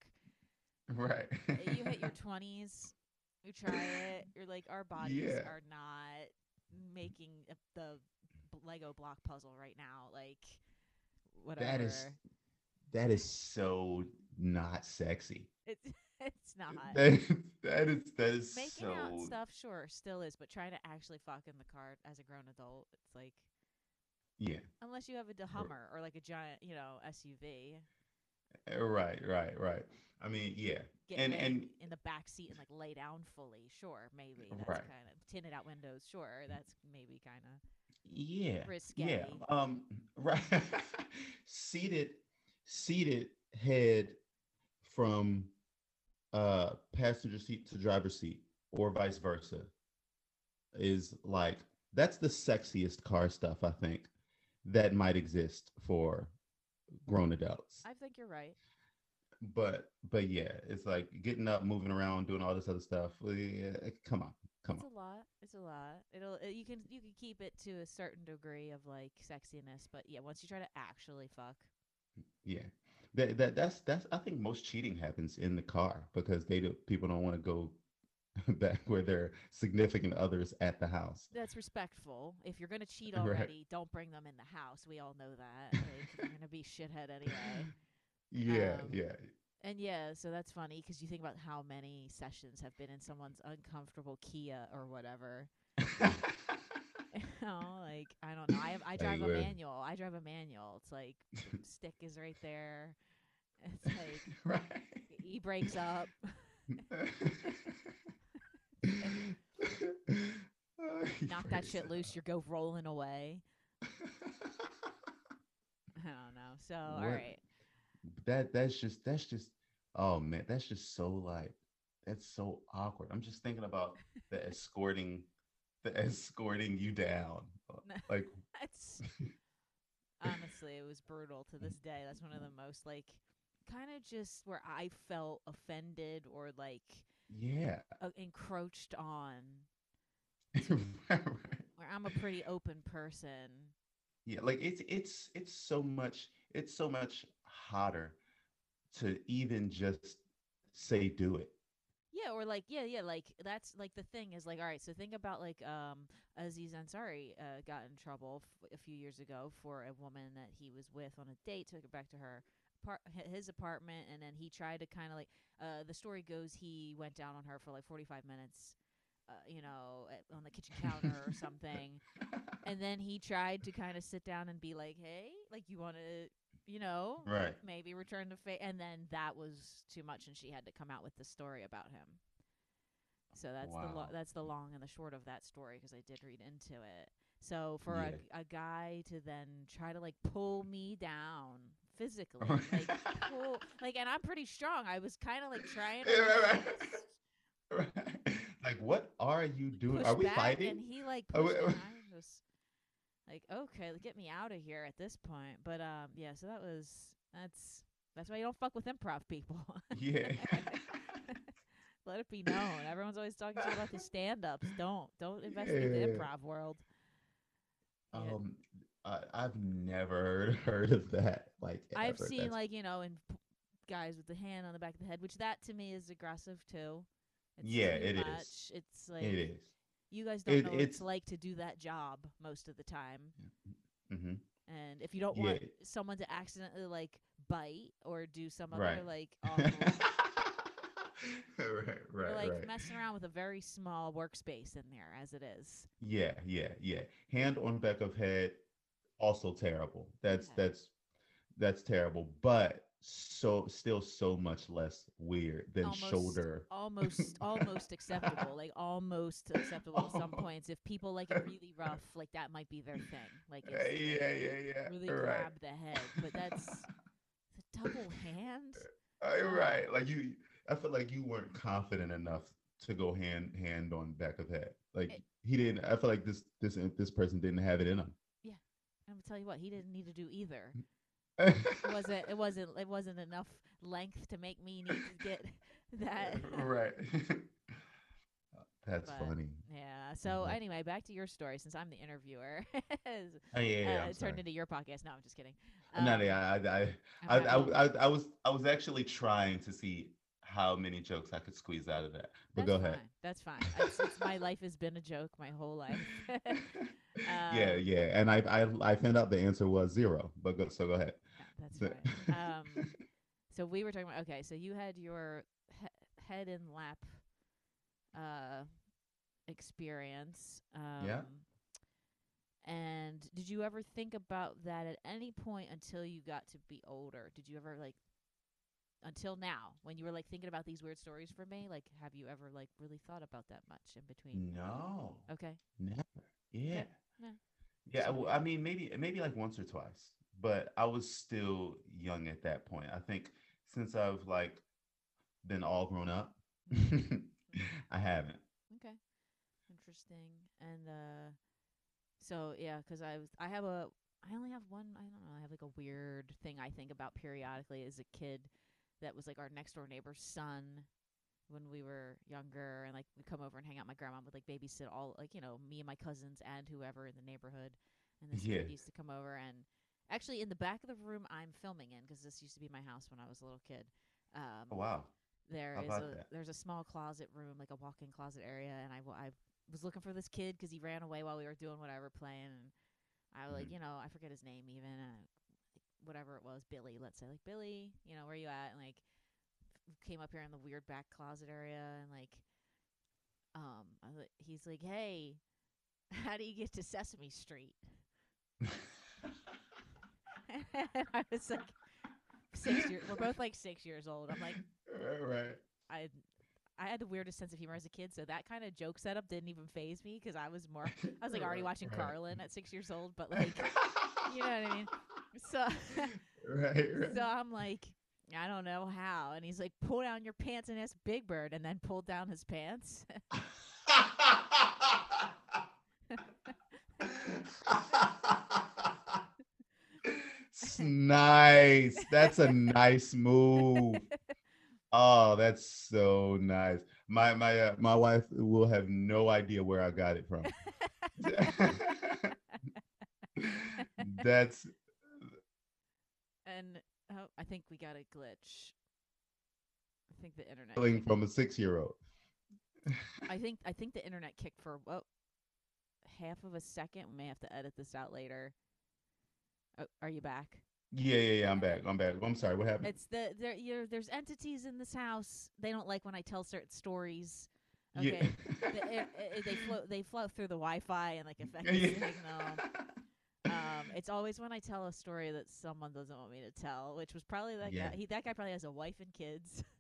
B: right.
A: Uh, you hit your twenties, you try it. You're like, our bodies
B: Yeah.
A: are not making the Lego block puzzle right now. Like, whatever.
B: that is that is so not sexy.
A: It's it's not.
B: That, that is that is
A: Making
B: so
A: out stuff, sure, still is, but trying to actually fuck in the car as a grown adult, it's like
B: yeah.
A: unless you have a Hummer or like a giant, you know, SUV,
B: Uh, Right, right, right. I mean, yeah.
A: get
B: And- and-
A: in the back seat and like lay down fully, sure, maybe that's
B: Right.
A: kind of tinted out windows, sure, that's maybe kind of
B: Yeah.
A: risque.
B: Yeah. Um right. seated seated head from uh passenger seat to driver seat or vice versa is like that's the sexiest car stuff I think that might exist for grown adults.
A: I think you're right.
B: But but yeah, it's like getting up, moving around, doing all this other stuff. Yeah, come on. Come
A: it's
B: on.
A: It's a lot. It's a lot. It'll uh, you can you can keep it to a certain degree of like sexiness, but yeah, once you try to actually fuck,
B: Yeah. That, that that's that's I think most cheating happens in the car because they do people don't want to go back where their significant others at the house.
A: that's respectful. If you're gonna cheat
B: Right.
A: already, don't bring them in the house. We all know that. Like, you're gonna be shithead anyway.
B: Yeah,
A: Um,
B: yeah.
A: And yeah, so that's funny because you think about how many sessions have been in someone's uncomfortable Kia or whatever. know, like I don't know. I have, I drive a manual. I drive a manual. It's like stick is right there, It's like
B: right.
A: he breaks up. Knock that shit loose. You go rolling away. I don't know. So all
B: What?
A: right.
B: that that's just that's just oh man that's just so like that's so awkward i'm just thinking about the escorting the escorting you down uh, like
A: That's honestly, it was brutal to this day. That's one of the most like kind of just where I felt offended or like
B: yeah
A: uh, encroached on.
B: Right, right.
A: Where I'm a pretty open person.
B: yeah like it's it's it's so much it's so much hotter to even just say do it
A: Yeah, or like yeah, yeah, like that's like the thing is like all right. So think about like um Aziz Ansari uh, got in trouble f- a few years ago for a woman that he was with on a date. Took her back to her par- hi- his apartment, and then he tried to kind of like uh the story goes he went down on her for like forty five minutes. Uh, you know, at, on the kitchen counter or something, and then he tried to kind of sit down and be like, "Hey, like you want to, you know,
B: right.
A: maybe return to fa and then that was too much and she had to come out with the story about him. So that's the lo- that's the long and the short of that story because i did read into it. So for a, a guy to then try to like pull me down physically like pull like and i'm pretty strong. I was kind of like trying to
B: like what are you doing?
A: push
B: are we fighting
A: and he like pushed
B: we-
A: it, and i was like okay get me out of here at this point but um yeah so that was that's that's why you don't fuck with improv people
B: yeah
A: Let it be known. Everyone's always talking about the stand-ups. Don't don't investigate the improv world. Yeah.
B: Um, I, I've never heard, of that. Like,
A: I've seen
B: That's-
A: like you know, in guys with the hand on the back of the head, which that to me is aggressive too. It's
B: Yeah, it is.
A: much. It's like
B: it is.
A: You guys don't
B: It-
A: know what it's
B: it's-
A: like to do that job most of the time.
B: Mm-hmm.
A: And if you don't
B: Yeah.
A: want someone to accidentally like bite or do some other
B: Right.
A: like awful,
B: right, right,
A: like
B: right.
A: messing around with a very small workspace in there as it is.
B: Yeah, yeah, yeah. Hand on back of head, also terrible. That's
A: Yeah.
B: that's that's terrible. But so still so much less weird than
A: Almost-
B: shoulder.
A: almost almost acceptable like almost acceptable at some points if people like it really rough like that might be their thing like
B: Uh,
A: it's,
B: yeah, yeah, yeah.
A: really
B: right.
A: grab the head but that's the double hand
B: Uh, right. Like you I feel like you weren't confident enough to go hand hand on back of head. Like
A: It-
B: he didn't I feel like this this this person didn't have it in him. Yeah.
A: I'm gonna tell you what he didn't need to do either
B: right.
A: It wasn't it wasn't it wasn't enough length to make me need to get that right
B: That's
A: But,
B: funny.
A: yeah so
B: Mhm.
A: anyway back to your story since i'm the interviewer
B: Oh, yeah, yeah,
A: uh, it
B: sorry.
A: turned into your podcast no i'm just kidding
B: no,
A: Um,
B: yeah, I, I,
A: I'm
B: I. I, I, I was, I was actually trying to see how many jokes I could squeeze out of that. But
A: That's
B: go ahead.
A: fine. That's fine. It's, it's, my life has been a joke my whole life.
B: yeah,
A: Um,
B: yeah, and I, I, I found out the answer was zero. But go, so go ahead.
A: That's fine. Um, so we were talking about okay. So you had your he- head in lap uh, experience. Um,
B: Yeah.
A: And did you ever think about that at any point until you got to be older? Did you ever like until now when you were like thinking about these weird stories for me? Like, have you ever like really thought about that much in between?
B: no,
A: Okay.
B: never. Yeah,
A: yeah.
B: yeah.
A: So-
B: well, I mean, maybe, maybe like once or twice. But I was still young at that point. I think since I've like been all grown up, I haven't.
A: Okay. Interesting. And uh so yeah, 'cause I was I have a I only have one I don't know, I have like a weird thing I think about periodically as a kid that was like our next door neighbor's son when we were younger and like we come over and hang out my grandma would like babysit all like, you know, me and my cousins and whoever in the neighborhood. And this
B: Yeah.
A: kid used to come over and actually in the back of the room I'm filming in 'cause this used to be my house when I was a little kid. Um
B: Oh, wow.
A: there
B: How
A: is a
B: that?
A: there's a small closet room, like a walk-in closet area, and I, w- I was looking for this kid 'cause he ran away while we were doing whatever playing, and I was like,
B: Mhm.
A: you know, I forget his name even, uh, whatever it was, Billy, let's say, like Billy, you know, where you at? And like came up here in the weird back closet area, and like, um, he's like, hey, how do you get to Sesame Street? and I was like, six years. We're both like six years old. I'm like,
B: right, right.
A: I I had the weirdest sense of humor as a kid, so that kind of joke setup didn't even phase me because I was more I was like already watching
B: right.
A: Carlin at six years old, but like you know what I mean. So
B: right, right.
A: so I'm like, I don't know how, and he's like, pull down your pants and ask Big Bird, and then pulled down his pants.
B: Nice. That's a nice move. Oh, that's so nice. My my uh, my wife will have no idea where I got it from. that's
A: and oh, I think we got a glitch. I think the internet.
B: coming from a six-year-old.
A: I think I think the internet kicked for well, half of a second. We may have to edit this out later. Oh, are you back?
B: Yeah, yeah, yeah. I'm back. I'm back. I'm sorry. What happened?
A: It's the there. You're, there's entities in this house. They don't like when I tell certain stories.
B: Yeah.
A: Okay, the, it, it, they float they flow through the Wi-Fi and like affect the signal. Um, it's always when I tell a story that someone doesn't want me to tell, which was probably that
B: Yeah.
A: guy. He that guy probably has a wife and kids.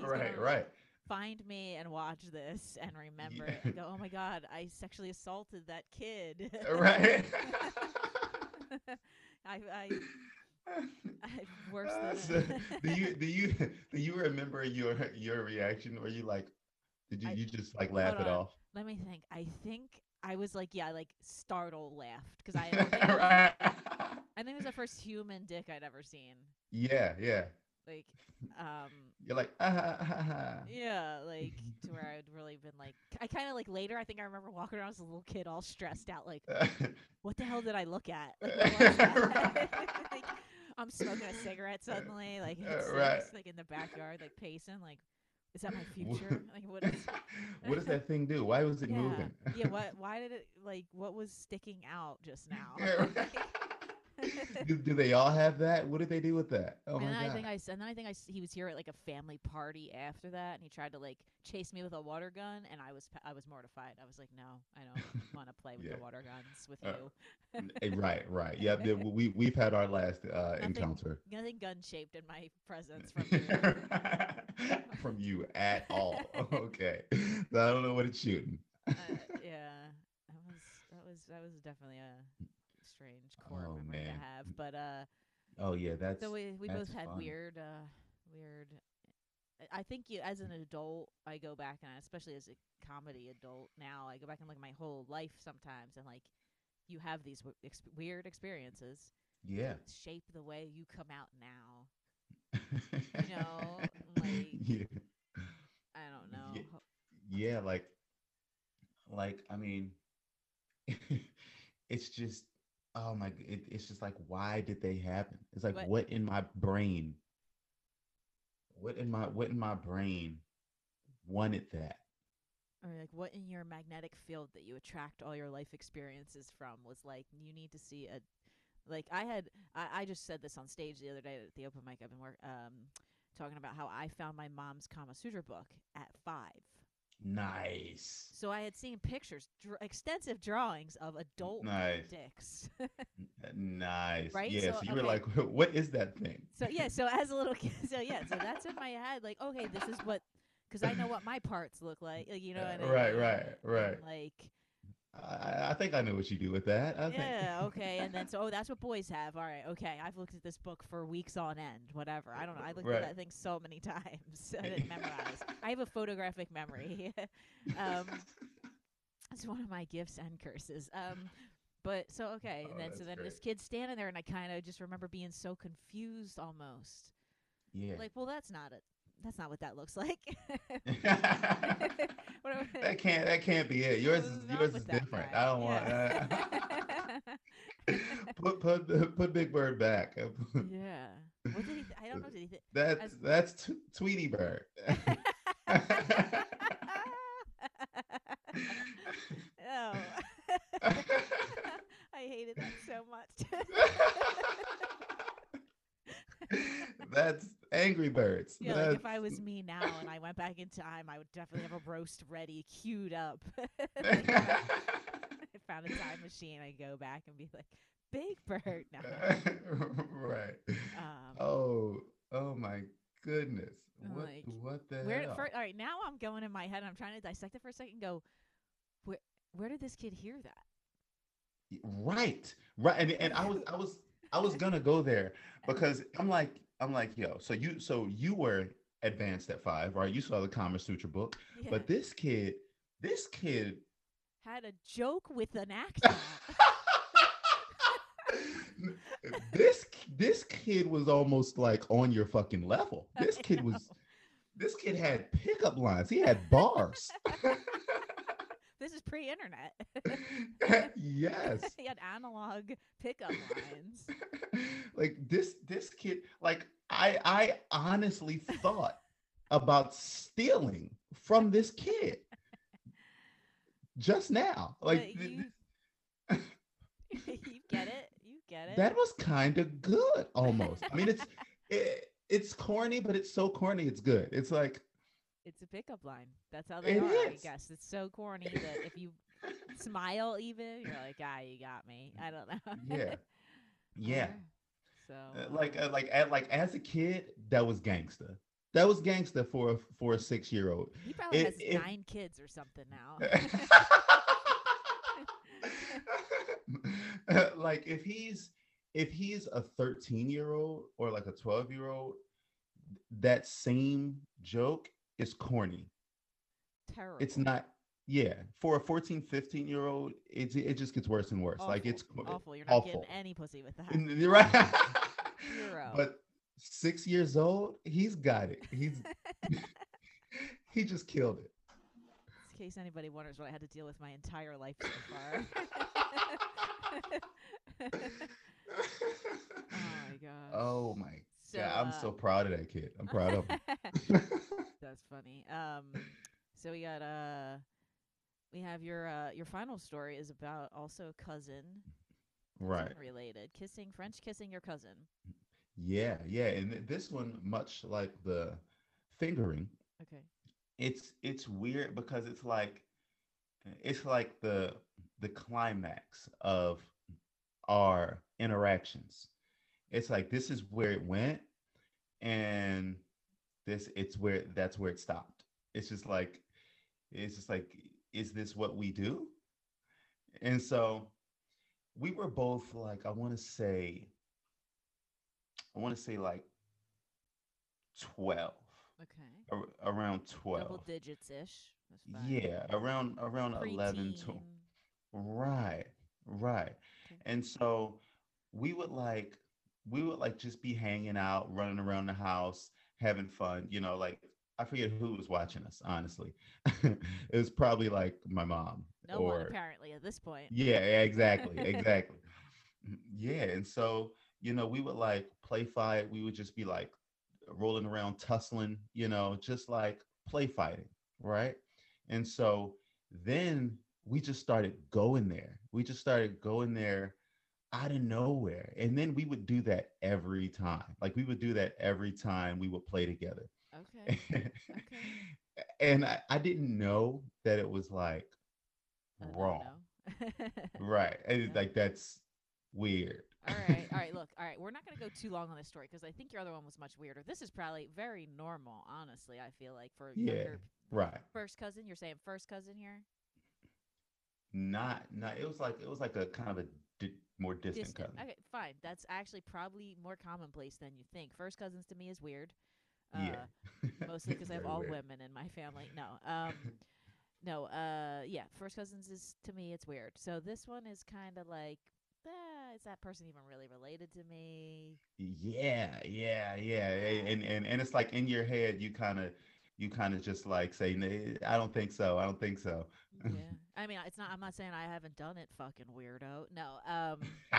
B: Right, right.
A: Find me and watch this and remember it. And go, oh my god, I sexually assaulted that kid.
B: right.
A: I, I, I worse
B: Uh,
A: than
B: so do you do you do you remember your your reaction? Were you like, did you
A: I-
B: you just like laugh it
A: on.
B: off?
A: Let me think. I think I was like, yeah, like startled laughed because I, don't think
B: right.
A: I think it was the first human dick I'd ever seen.
B: Yeah, yeah.
A: Like, um,
B: You're like, ah, ha, ha, ha.
A: yeah, like to where I'd really been like, I kind of like later. I think I remember walking around as a little kid, all stressed out, like, what the hell did I look at? Like, like, I'm smoking a cigarette suddenly, like,
B: Uh, right.
A: like in the backyard, like pacing, like, is that my future? like, what is?
B: what does that thing do? Why was it
A: yeah,
B: moving?
A: yeah. What? Why did it? Like, what was sticking out just now?
B: Yeah, right. do, do they all have that? What did they do with that? Oh
A: and
B: my
A: then I
B: god!
A: think I and then I think I he was here at like a family party after that, and he tried to like chase me with a water gun, and I was I was mortified. I was like, no, I don't want to play with
B: Yeah.
A: the water guns with
B: Uh,
A: you.
B: Eh, right, right. Yeah, we we've had our last uh,
A: Nothing-
B: encounter
A: Nothing gun shaped in my presence from you.
B: from you at all. Okay, so I don't know what it's shooting.
A: uh, yeah, that was that was that was definitely a strange core
B: Oh,
A: memory
B: man.
A: to have. But uh,
B: Oh yeah, that's
A: so we we both had
B: fun.
A: weird uh weird. I- think you, as an adult, I go back and I, especially as a comedy adult now, I go back and look at my whole life sometimes, and like you have these w- ex- weird experiences
B: yeah.
A: that shape the way you come out now. You know, like
B: yeah.
A: I don't know.
B: Ye-
A: ho-
B: yeah like like i mean it's just oh my it, it's just like why did they happen it's like
A: What-
B: what in my brain what in my what in my brain wanted that
A: Or like what in your magnetic field that you attract all your life experiences from was like you need to see a like I had I, I just said this on stage the other day at the open mic I've been work um talking about how I found my mom's Kama Sutra book at five.
B: Nice
A: So I had seen pictures, dr- extensive drawings of adult
B: Nice.
A: dicks.
B: Nice
A: Right?
B: yeah so,
A: So,
B: you were like what is that thing
A: so yeah, so as a little kid, so yeah, so that's in my head. Like, okay, this is what, because I know what my parts look like. like, You know,
B: Uh,
A: what I
B: right,
A: mean?
B: right,
A: And,
B: right.
A: Like,
B: I, I think i know what you do with that I think.
A: yeah, okay, and then so oh, that's what boys have. All right, okay. I've looked at this book for weeks on end. Whatever. I don't know. I looked
B: Right.
A: at that thing so many times. I didn't memorize. I have a photographic memory. um, it's one of my gifts and curses. Um, but so okay,
B: Oh,
A: and then so then this
B: great.
A: kid's standing there, and I kind of just remember being so confused almost.
B: yeah
A: Like, well, that's not it. That's not what that looks like. What am I-
B: that can't that can't be it. Yours is yours is different.
A: guy?
B: I don't want
A: Yeah.
B: put put put Big Bird back.
A: yeah. What did he? Th- I don't know. Did he? Th-
B: That's
A: As-
B: that's t- Tweety Bird.
A: oh. I hated that so much.
B: That's Angry Birds.
A: yeah, like if I was me now and I went back in time, I would definitely have a roast ready, queued up. If I- found a time machine, I go back and be like, Big Bird. No.
B: right.
A: Um,
B: Oh, oh my goodness. What
A: like,
B: what the
A: where
B: hell?
A: all right, now I'm going in my head and I'm trying to dissect it for a second and go, where where did this kid hear that?
B: Right. Right. And and I was I was I was gonna go there because I'm like I'm like, yo, so you so you were advanced at five, right? You saw the Kama Sutra book.
A: Yeah.
B: But this kid, this kid
A: had a joke with an accent.
B: this this kid was almost like on your fucking level. This kid was this kid had pickup lines. He had bars.
A: this is pre-internet.
B: yes.
A: he had analog pickup lines.
B: like this this kid like I I honestly thought about stealing from this kid just now. Like
A: you, you get it. You get it.
B: that was kind of good almost. I mean it's it, it's corny but it's so corny it's good. It's like
A: it's a pickup line. That's how they
B: It
A: are. I guess it's so corny that if you smile, even you're like, ah, you got me. I don't know.
B: yeah. Yeah.
A: So
B: Uh, like uh, like at, like as a kid that was gangster. That was gangster for a, for a 6-year-old.
A: he probably
B: it-
A: has
B: it-
A: nine kids or something now.
B: like if he's if he's a 13 year old or like a 12 year old that same joke is corny
A: Terrible.
B: it's not yeah for a 14 15 year old it, it just gets worse and worse like it's
A: awful. You're not
B: awful.
A: getting any pussy with that.
B: You're right
A: Zero.
B: but six years old he's got it he's he just killed it
A: in case anybody wonders what I had to deal with my entire life so far. oh my gosh.
B: oh my
A: So,
B: god i'm
A: uh,
B: so proud of that kid i'm proud of him
A: That's funny. Um, so we got uh, we have your uh, your final story is about also a cousin,
B: right
A: cousin related, kissing French kissing your cousin.
B: Yeah, yeah, and th- this one, much like the fingering,
A: Okay.
B: it's it's weird because it's like it's like the the climax of our interactions. It's like this is where it went, and this it's where that's where it stopped. It's just like it's just like is this what we do? And so we were both like I want to say I want to say like 12
A: Okay.
B: ar- around 12
A: Double digits ish.
B: Yeah around around 11 to right right
A: Okay.
B: and so we would like we would like just be hanging out running around the house having fun you know like i forget who was watching us honestly it was probably like my mom
A: No
B: or
A: one apparently at this point.
B: yeah, exactly, exactly. Yeah, and so you know, we would like play fight. We would just be like rolling around, tussling, you know, just like play fighting, right? And so then we just started going there. We just started going there out of nowhere, and then we would do that every time. Like we would do that every time we would play together.
A: Okay. Okay.
B: and I, I didn't know that it was like wrong. right and like that's weird
A: all right, all right. Look, all right. We're not going to go too long on this story because I think your other one was much weirder. This is probably very normal, honestly. I feel like for
B: Yeah.
A: younger
B: right
A: first cousin. You're saying first cousin here,
B: not not it was like it was like a kind of a di- more distant,
A: distant.
B: cousin
A: Okay, fine. That's actually probably more commonplace than you think. First cousins to me is weird.
B: yeah
A: Uh, mostly because I have all
B: weird.
A: women in my family. No, um, no. Uh, yeah. First cousins is to me it's weird. So this one is kind of like, ah, is that person even really related to me?
B: yeah yeah yeah and and and it's like in your head you kind of you kind of just like say i don't think so i don't think so
A: yeah. I mean, it's not. I'm not saying I haven't done it, fucking weirdo. No. Um.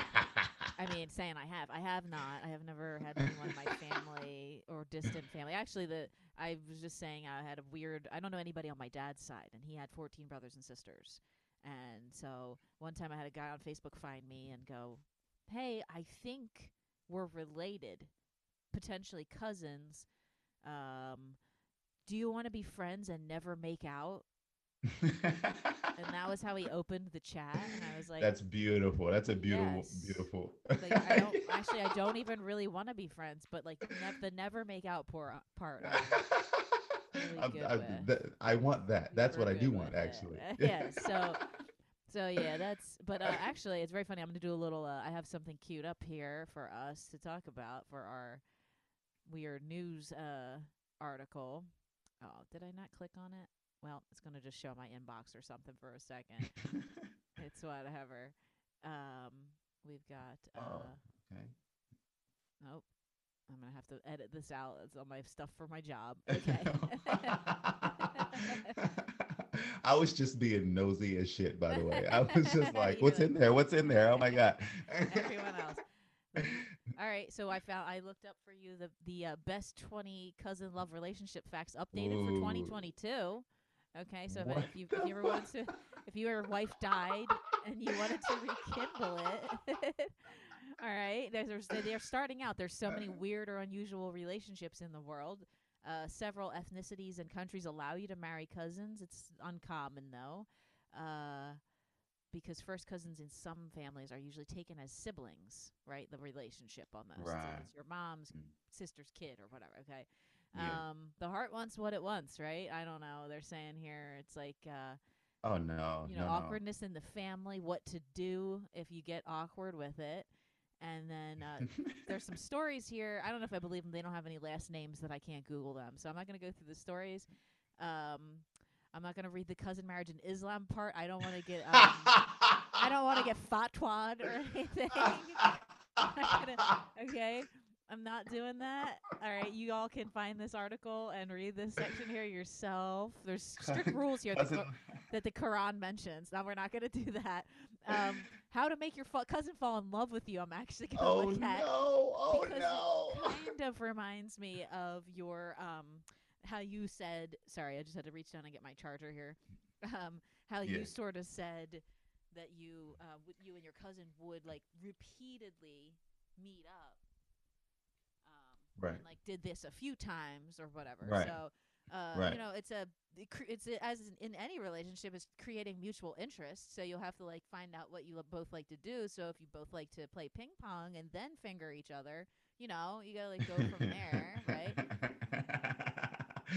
A: I mean, saying I have. I have not. I have never had anyone in my family or distant family. Actually, the I was just saying I had a weird. I don't know anybody on my dad's side, and he had 14 brothers and sisters. And so one time I had a guy on Facebook find me and go, "Hey, I think we're related, potentially cousins. Um, do you want to be friends and never make out?" and that was how he opened the chat. And I was like,
B: That's beautiful. That's a beautiful,
A: Yes.
B: beautiful.
A: like I don't actually I don't even really want to be friends, but like nev- the never make out part. I'm really
B: I,
A: with.
B: that- I want that. That's what I do want,
A: it.
B: actually.
A: yeah. So, so yeah, that's. But uh, actually, it's very funny. I'm gonna do a little. Uh, I have something queued up here for us to talk about for our weird news uh article. Oh, did I not click on it? Well, it's gonna just show my inbox or something for a second. it's whatever. Um, we've got. Uh,
B: Oh, okay.
A: Nope. I'm gonna have to edit this out. It's all my stuff for my job. Okay.
B: I was just being nosy as shit, by the way. I was just like, what's in there? What's in there? Oh my God.
A: Everyone else. All right, so I found I looked up for you the the uh, best 20 cousin love relationship facts updated for 2022. Okay, so if, if you if you ever wanted to, if your wife died and you wanted to rekindle it, all right. There's, there's they're starting out. There's so many weird or unusual relationships in the world. Uh, several ethnicities and countries allow you to marry cousins. It's uncommon though. Uh, because first cousins in some families are usually taken as siblings, right? The relationship almost. So
B: Right.
A: it's your mom's
B: Mm.
A: sister's kid or whatever, okay?
B: Yeah.
A: Um the heart wants what it wants, right? I don't know. They're saying here it's like uh
B: Oh no.
A: you know,
B: no, no.
A: awkwardness in the family, what to do if you get awkward with it. And then uh there's some stories here. I don't know if I believe them. They don't have any last names that I can't Google them. So I'm not going to go through the stories. Um, I'm not going to read the cousin marriage in Islam part. I don't want to get. Um, I don't want to get fatwad or anything. I'm gonna- okay. I'm not doing that. All right, you all can find this article and read this section here yourself. There's strict rules here that,
B: Cousin-
A: that the Quran mentions. Now we're not going to do that. Um, how to make your fa- cousin fall in love with you? I'm actually to
B: oh
A: look
B: no.
A: at
B: Oh
A: because
B: no.
A: it kind of reminds me of your um how you said sorry i just had to reach down and get my charger here um how you sort of said that you uh w- you and your cousin would like repeatedly meet up um
B: Right.
A: and like did this a few times or whatever
B: Right.
A: so uh
B: Right.
A: you know it's a it's a, as in- any relationship it's creating mutual interest so you'll have to like find out what you both like to do so if you both like to play ping pong and then finger each other you know you gotta like go from there right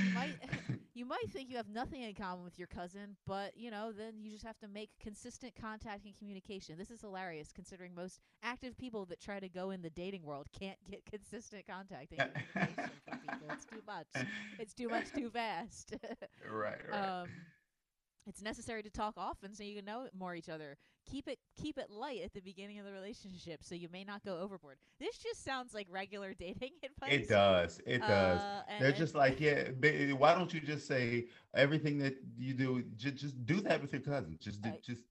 A: you might you might think you have nothing in common with your cousin, but you know, then you just have to make consistent contact and communication. This is hilarious considering most active people that try to go in the dating world can't get consistent contact and communication from people. It's too much. It's too much too fast.
B: right, right.
A: um it's necessary to talk often so you can know more each other. Keep it keep it light at the beginning of the relationship so you may not go overboard. This just sounds like regular dating advice.
B: it does. It does.
A: Uh,
B: They're
A: and-
B: just like, yeah. Why don't you just say everything that you do? Just, just do that with your cousin. Just, do,
A: I-
B: just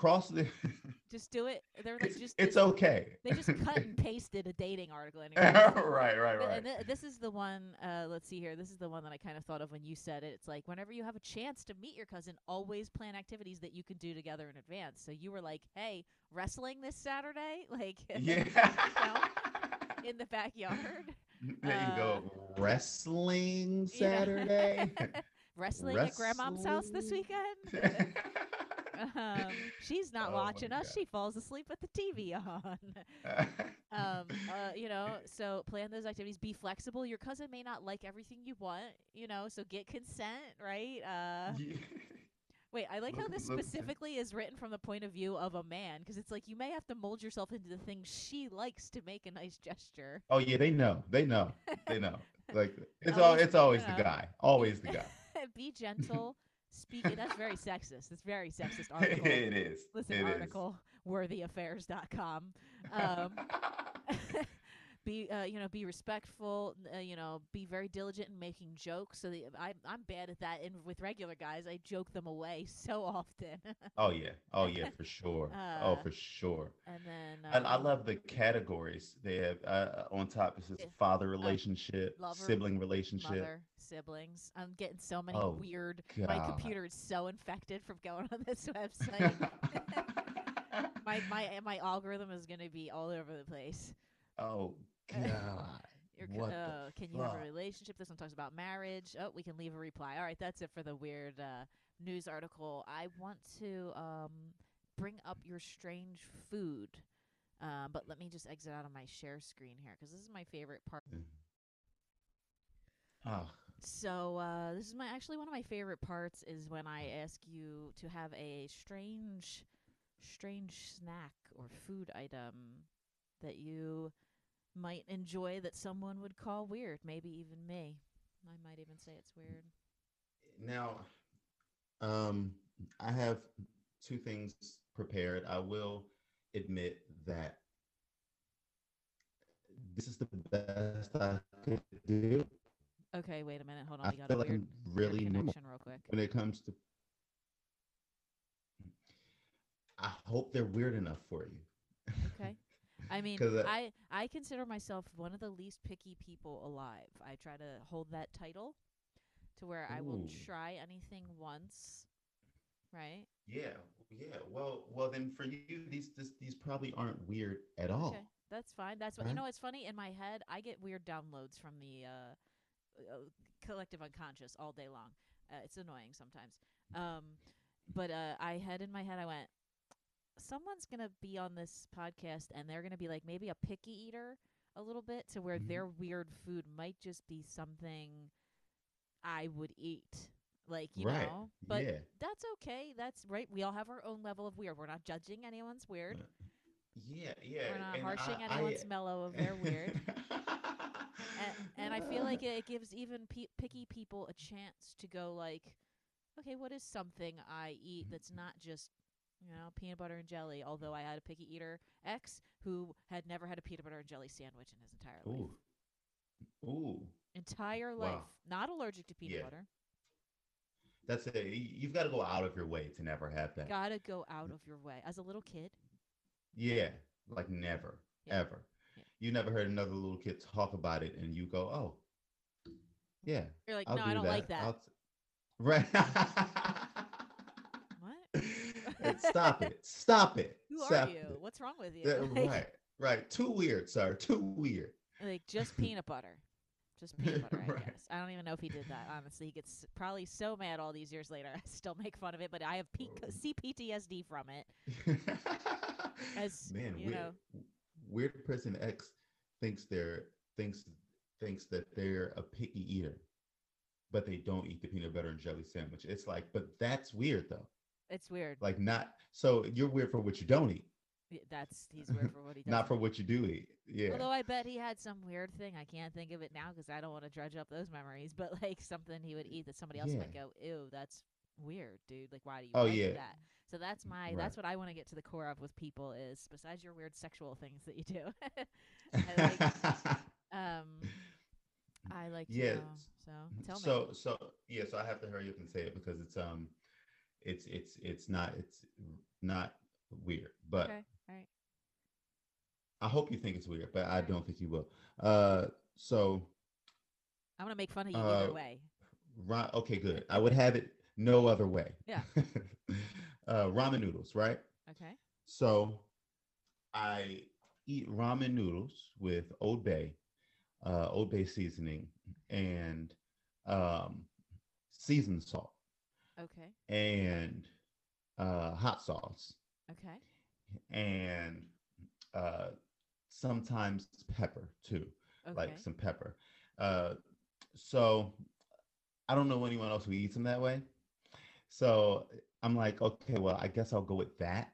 B: cross the.
A: just do it. They're like
B: it's,
A: just
B: it's
A: just-
B: okay.
A: they just cut and pasted a dating article in
B: right, right, right.
A: And th- this is the one. Uh, let's see here. This is the one that I kind of thought of when you said it. It's like whenever you have a chance to meet your cousin, always plan activities that you can do together in advance. So you were like, "Hey, wrestling this Saturday, like
B: yeah.
A: in the backyard,
B: there you go. Wrestling
A: You know?
B: Saturday.
A: wrestling at grandma's house this weekend." Um, she's not
B: Oh
A: watching us.
B: God.
A: She falls asleep with the TV on. um uh you know so plan those activities be flexible your cousin may not like everything you want you know so get consent right uh
B: Yeah.
A: wait i like how this specifically is written from the point of view of a man because it's like you may have to mold yourself into the thing she likes to make a nice gesture
B: Oh yeah, they know. They know. They know. Like it's
A: At
B: all it's always
A: you
B: the guy. Always the guy.
A: be gentle speak that's very sexist it's very sexist article
B: it is.
A: listen
B: it is.
A: article worthyaffairs.com um be uh, you know be respectful uh, you know be very diligent in making jokes so that I, i'm bad at that and with regular guys i joke them away so often
B: Oh yeah. Oh yeah, for sure. oh,
A: Uh,
B: for sure.
A: and then
B: And I
A: um,
B: love the categories they have uh, on top. Says
A: Yeah.
B: father relationship,
A: lover,
B: sibling relationship.
A: mother siblings i'm getting so many
B: Oh,
A: weird my computer is so infected from going on this website my my my algorithm is going to be all over the place
B: oh God.
A: Your co-
B: What the
A: uh, can you have a relationship? This one talks about marriage. Oh, we can leave a reply. All right, that's it for the weird uh, news article, I want to um, bring up your strange food. Uh, but let me just exit out of my share screen here because this is my favorite part.
B: Oh,
A: So uh, this is my actually one of my favorite parts is when I ask you to have a strange, strange snack or food item that you might enjoy that someone would call weird, maybe even me. I might even say it's weird.
B: now, um, I have two things prepared. I will admit that this is the best I could do
A: Okay, wait a minute. Hold on.
B: I
A: We got
B: feel
A: a
B: like
A: weird,
B: really
A: connection real quick.
B: when it comes to. I hope they're weird enough for you.
A: I mean,
B: uh,
A: I I consider myself one of the least picky people alive. I try to hold that title to where I will try anything once, right?
B: Yeah, yeah. Well, well, then for you, these this, these probably aren't weird at all.
A: Okay, that's fine. That's what you know. It's funny in my head. I get weird downloads from the uh, uh, collective unconscious all day long. Uh, it's annoying sometimes. Um, but uh, I had in my head, I went, someone's gonna be on this podcast, and they're gonna be like maybe a picky eater a little bit, to where
B: Mhm.
A: their weird food might just be something I would eat. Like you
B: right.
A: know, but
B: yeah.
A: that's okay. That's right. We all have our own level of weird. We're not judging anyone's weird.
B: Yeah, yeah.
A: We're not
B: and
A: harshing
B: I-
A: anyone's
B: I-
A: mellow of their weird. and, and I feel like it, it gives even pe- picky people a chance to go like, okay, what is something I eat that's not just you know peanut butter and jelly? Although I had a picky eater ex who had never had a peanut butter and jelly sandwich in his entire life,
B: Ooh, ooh.
A: entire
B: Wow.
A: life, not allergic to peanut
B: Yeah.
A: butter.
B: That's it. You've got to go out of your way to never have that.
A: Gotta go out of your way. As a little kid,
B: Yeah, like never,
A: Yeah.
B: ever.
A: Yeah.
B: You never heard another little kid talk about it, and you go, "Oh, yeah,
A: you're like,
B: I'll
A: no,
B: do
A: I don't like that.
B: I'll t-" Right. Stop it! Stop it!
A: Who
B: Stop
A: are you?
B: it.
A: What's wrong with you? Like-
B: right, right. Too weird, sir. Too weird.
A: like just peanut butter just peanut butter i
B: Right.
A: guess i don't even know if he did that honestly he gets probably so mad all these years later i still make fun of it but i have P-
B: Oh.
A: cptsd from it As,
B: Man,
A: you
B: weird,
A: know.
B: weird person X thinks they're thinks thinks that they're a picky eater, but they don't eat the peanut butter and jelly sandwich. It's like, but that's weird though.
A: It's weird
B: Like not so you're weird for what you don't eat,
A: that's he's weird for what he does
B: not for what you do eat. Yeah.
A: although i bet he had some weird thing i can't think of it now because i don't want to dredge up those memories but like something he would eat that somebody else might
B: Yeah.
A: go ew that's weird dude like why do you
B: Oh, yeah.
A: that so that's my
B: Right.
A: that's what i want to get to the core of with people is besides your weird sexual things that you do I like um I like to
B: Yeah,
A: know. So tell me.
B: so so yeah, so I have to hurry up and say it because it's um it's it's it's not it's not weird, but
A: okay. All right.
B: I hope you think it's weird, but I don't think you will. Uh so
A: I'm gonna make fun of you
B: Uh,
A: either way.
B: Ra- okay, good. I would have it no other way.
A: Yeah.
B: uh, ramen noodles, right?
A: Okay.
B: So I eat ramen noodles with Old Bay, uh, Old Bay seasoning, and um, seasoned salt
A: Okay.
B: and uh, hot sauce
A: Okay.
B: and uh, sometimes pepper too,
A: Okay.
B: like some pepper. Uh, so I don't know anyone else who eats them that way. So I'm like, okay, well, I guess I'll go with that.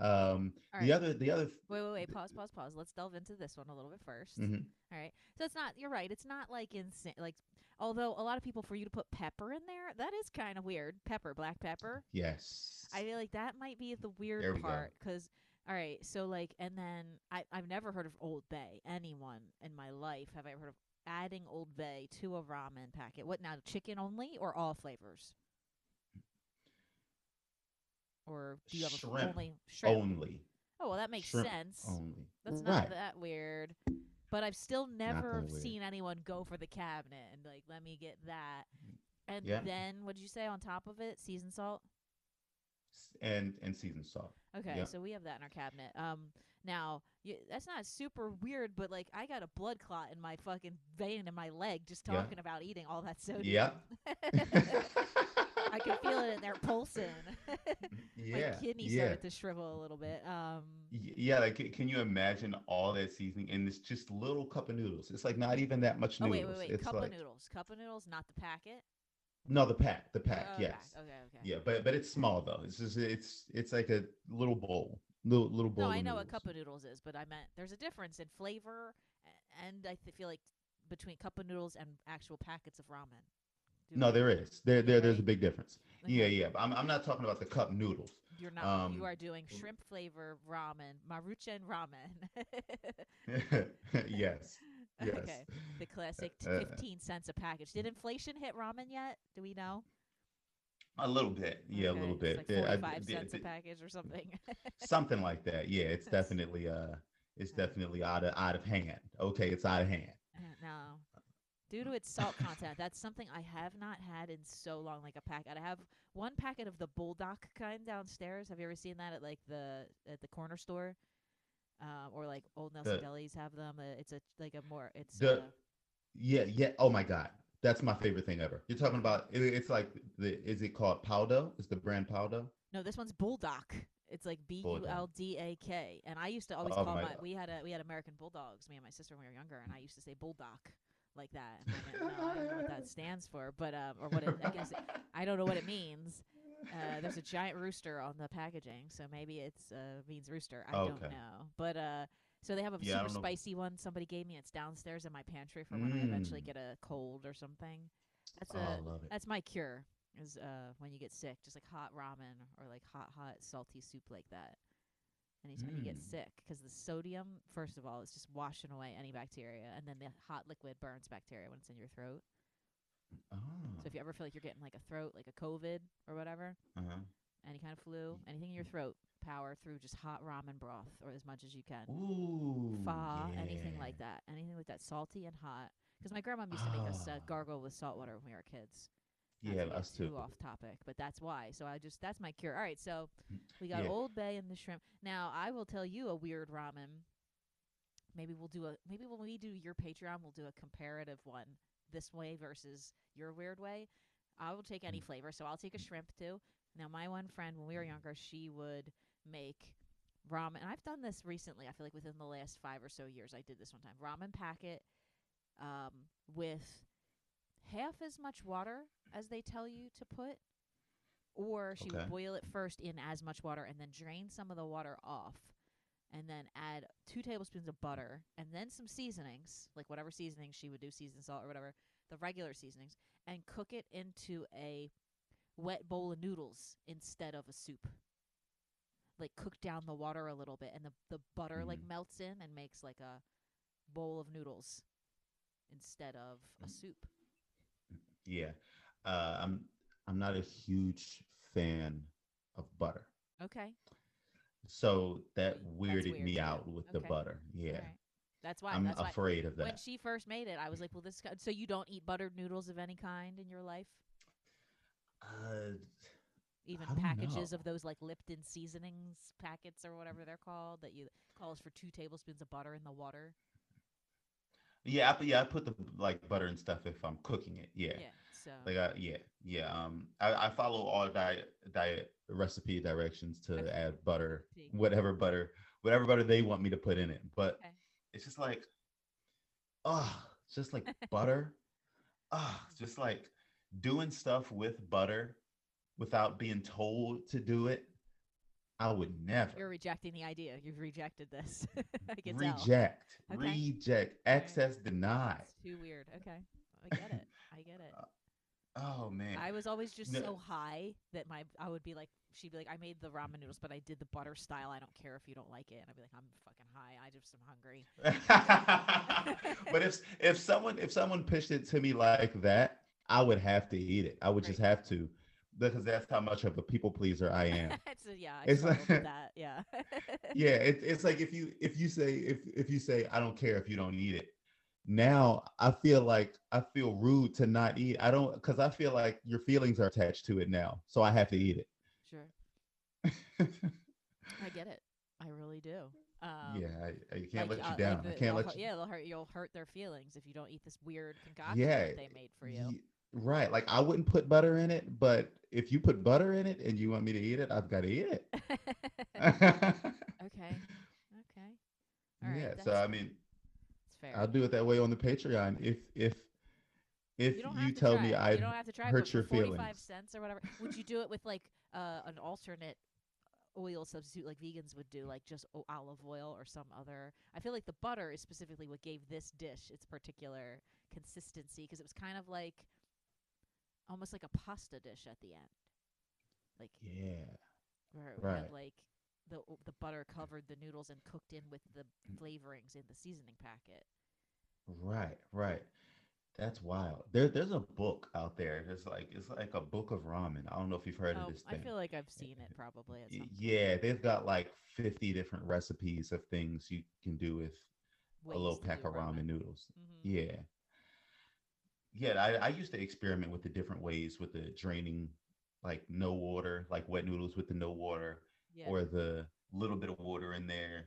B: Um,
A: All
B: the other, the other,
A: Wait, wait, wait. Pause, pause, pause. Let's delve into this one a little bit 1st
B: mm-hmm.
A: All right. So it's not. You're right. It's not like insane. Like, although a lot of people, for you to put pepper in there, that is kind of weird. Pepper, black pepper.
B: yes,
A: I feel like that might be the weird
B: we
A: part because all right, so like and then I I've never heard of Old Bay. Anyone in my life have I ever heard of adding Old Bay to a ramen packet? What now? Chicken only or all flavors? Or do you have a
B: Shrimp
A: only shrimp?
B: only,
A: Oh well, that makes
B: shrimp
A: sense.
B: only.
A: That's
B: right.
A: not that weird. But I've still never seen anyone go for the cabinet and like let me get that. And
B: Yeah.
A: then what did you say on top of it? Seasoned salt.
B: And and seasoned salt.
A: Okay,
B: Yeah.
A: so we have that in our cabinet. Um, now y that's not super weird, but like I got a blood clot in my fucking vein in my leg just
B: Yeah.
A: talking about eating all that sodium.
B: Yeah.
A: I could feel it in there pulsing.
B: yeah.
A: My kidney
B: yeah.
A: started to shrivel a little bit. Um,
B: Yeah, like can you imagine all that seasoning in this just little cup of noodles? It's like not even that much
A: oh
B: noodles.
A: wait, wait, wait.
B: It's
A: Cup
B: like
A: of noodles. Cup of noodles, not the packet.
B: no, the pack, the pack,
A: Oh,
B: yes.
A: Okay, okay.
B: Yeah, but but it's small though. It's just it's it's like a little bowl, little little bowl.
A: No, I know what
B: noodles.
A: cup of noodles is, but I meant there's a difference in flavor, and I feel like between cup of noodles and actual packets of ramen.
B: No, there is. There there there's a big difference. Yeah,
A: Okay.
B: yeah. But I'm I'm not talking about the cup noodles.
A: You're not.
B: Um,
A: you are doing shrimp flavor ramen, maruchan ramen.
B: yes. Yes.
A: Okay. The classic t-
B: Uh,
A: 15 cents a package. Did inflation hit ramen yet? Do we know?
B: A little bit. Yeah, a little bit. Yeah,
A: like 45
B: the-
A: cents a package or something.
B: something like that. Yeah, it's definitely uh it's definitely out of out of hand. Okay, it's out of hand.
A: Uh, no. Due to its salt content, that's something I have not had in so long. Like a packet, I have one packet of the bulldog kind downstairs. Have you ever seen that at like the at the corner store, um, or like Old Nelson
B: The-
A: Delis have them? Uh, it's a like a more it's
B: The-
A: uh,
B: Yeah, yeah. Oh my god. That's my favorite thing ever. You're talking about it, it's like the is it called Powdo? Is the brand Powdo?
A: no. This one's bulldog. It's like B U L D A K, and I used to always
B: Oh
A: call
B: my
A: my. We had a we had American bulldogs, me and my sister when we were younger, and I used to say bulldog like that. I, didn't know, I don't know what that stands for, but um, or what it, I guess I don't know what it means. Uh, there's a giant rooster on the packaging, so maybe it's uh, means rooster. I don't know, but uh, so they have a
B: Yeah,
A: super spicy one. Somebody gave me. It's downstairs in my pantry for when I eventually
B: Mm.
A: get a cold or something. That's
B: Oh,
A: a
B: I love it.
A: that's my cure. Is uh when you get sick, just like hot ramen or like hot hot salty soup like that. Anytime you get
B: Mm.
A: sick, because the sodium, first of all, is just washing away any bacteria, and then the hot liquid burns bacteria when it's in your throat.
B: Oh.
A: So if you ever feel like you're getting like a throat, like a COVID or whatever,
B: uh-huh.
A: any kind of flu, anything in your throat, power through just hot ramen broth or as much as you can.
B: Ooh.
A: Pho, anything like that, anything like that, salty and hot. Because my grandma used to make us uh,
B: Ah.
A: gargle with salt water when we were kids. Not
B: Yeah,
A: to
B: us
A: too
B: too.
A: off topic, but that's why. So I just that's my cure. All right, so we got
B: Mm, Yeah.
A: Old Bay and the shrimp. Now I will tell you a weird ramen. Maybe we'll do a maybe when we do your Patreon, we'll do a comparative one this way versus your weird way. I will take any
B: Mm.
A: flavor, so I'll take a shrimp too. Now my one friend when we were younger, she would make ramen. And I've done this recently. I feel like within the last five or so years, I did this one time. Ramen packet um, with half as much water as they tell you to put, or she
B: Okay.
A: would boil it first in as much water and then drain some of the water off, and then add two tablespoons of butter and then some seasonings, like whatever seasonings she would do, seasoned salt or whatever, the regular seasonings, and cook it into a wet bowl of noodles instead of a soup. Like cook down the water a little bit, and the the butter like
B: Mhm.
A: melts in and makes like a bowl of noodles instead of a
B: Mm.
A: soup.
B: Yeah. Uh, I'm I'm not a huge fan of butter.
A: Okay.
B: So that weirded
A: weird
B: me out with the butter. Yeah.
A: Alright. That's why.
B: I'm
A: that's why.
B: afraid of that.
A: When she first made it, I was like, "Well, this." So you don't eat buttered noodles of any kind in your life,
B: Uh,
A: even packages
B: know.
A: of those like Lipton seasonings packets or whatever they're called that you calls for two tablespoons of butter in the water.
B: Yeah, I, put- yeah, I put the like butter and stuff if I'm cooking it. Yeah.
A: Yeah. So.
B: Like I, yeah, yeah. Um, I, I follow all diet diet recipe directions to
A: Okay.
B: add butter, whatever butter, whatever butter they want me to put in it. But
A: Okay.
B: it's just like, oh, just like butter. Ah, it's just like doing stuff with butter without being told to do it. I would never
A: You're rejecting the idea. You've rejected this. I can
B: reject,
A: Okay.
B: reject, access denied.
A: It's too weird. Okay. I get it. I get it.
B: Uh, oh man.
A: I was always just
B: No.
A: so high that my I would be like she'd be like I made the ramen noodles but I did the butter style. I don't care if you don't like it. And I'd be like I'm fucking high. I just am hungry.
B: but if if someone if someone pitched it to me like that, I would have to eat it. I would just have to because that's how much of a people pleaser I am.
A: it's yeah, I
B: It's like-
A: that. Yeah.
B: yeah, it, it's like if you if you say if if you say I don't care if you don't eat it. Now I feel like I feel rude to not eat. I don't because I feel like your feelings are attached to it now, so I have to eat it. Sure.
A: I get it. I really do. Um,
B: yeah, I, I can't
A: like,
B: let
A: uh,
B: you
A: like
B: down.
A: the-
B: I can't let you.
A: Yeah, they'll hurt. You'll hurt their feelings if you don't eat this weird concoction
B: Yeah,
A: that they made for you.
B: Right. Like I wouldn't put butter in it, but if you put butter in it and you want me to eat it, I've got to eat it.
A: okay. Okay. All right.
B: yeah. So I mean. I'll do it that way on the Patreon. If if if
A: you
B: you,
A: don't have to
B: tell
A: try
B: me. I
A: you don't have to try
B: hurt your
A: for 45 cents or whatever would you do it with like uh, an alternate oil substitute like vegans would do like just o- olive oil or some other i feel like the butter is specifically what gave this dish its particular consistency because it was kind of like almost like a pasta dish at the end like
B: yeah.
A: where it
B: Right.
A: had like the the butter covered the noodles and cooked in with the flavorings in the seasoning packet
B: Right, right. That's wild. There, there's a book out there. It's like it's like a book of ramen. I don't know if you've heard
A: oh,
B: of this Thing.
A: I feel like I've seen it probably at some
B: Yeah, they've got like 50 different recipes of things you can do with a little pack of ramen noodles.
A: Mhm.
B: Yeah. Yeah, I, I used to experiment with the different ways with the draining, like no water, like wet noodles with the no water,
A: Yeah.
B: or the little bit of water in there.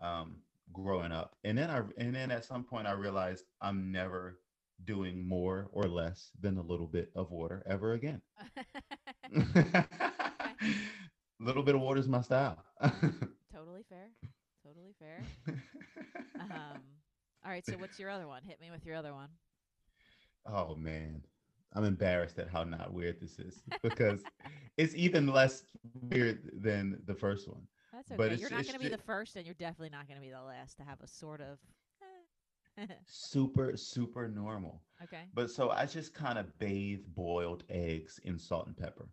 B: Um, growing up, and then I and then at some point I realized I'm never doing more or less than a little bit of water ever again. little bit of water is my style.
A: totally fair. Totally fair. Um, all right. So what's your other one? Hit me with your other one.
B: Oh man, I'm embarrassed at how not weird this is because it's even less weird than the first one.
A: That's okay.
B: But it's-
A: you're not going to be the first, and you're definitely not going to be the last to have a sort of. eh.
B: Super, super normal.
A: okay.
B: But so I just kind of bathe boiled eggs in salt and pepper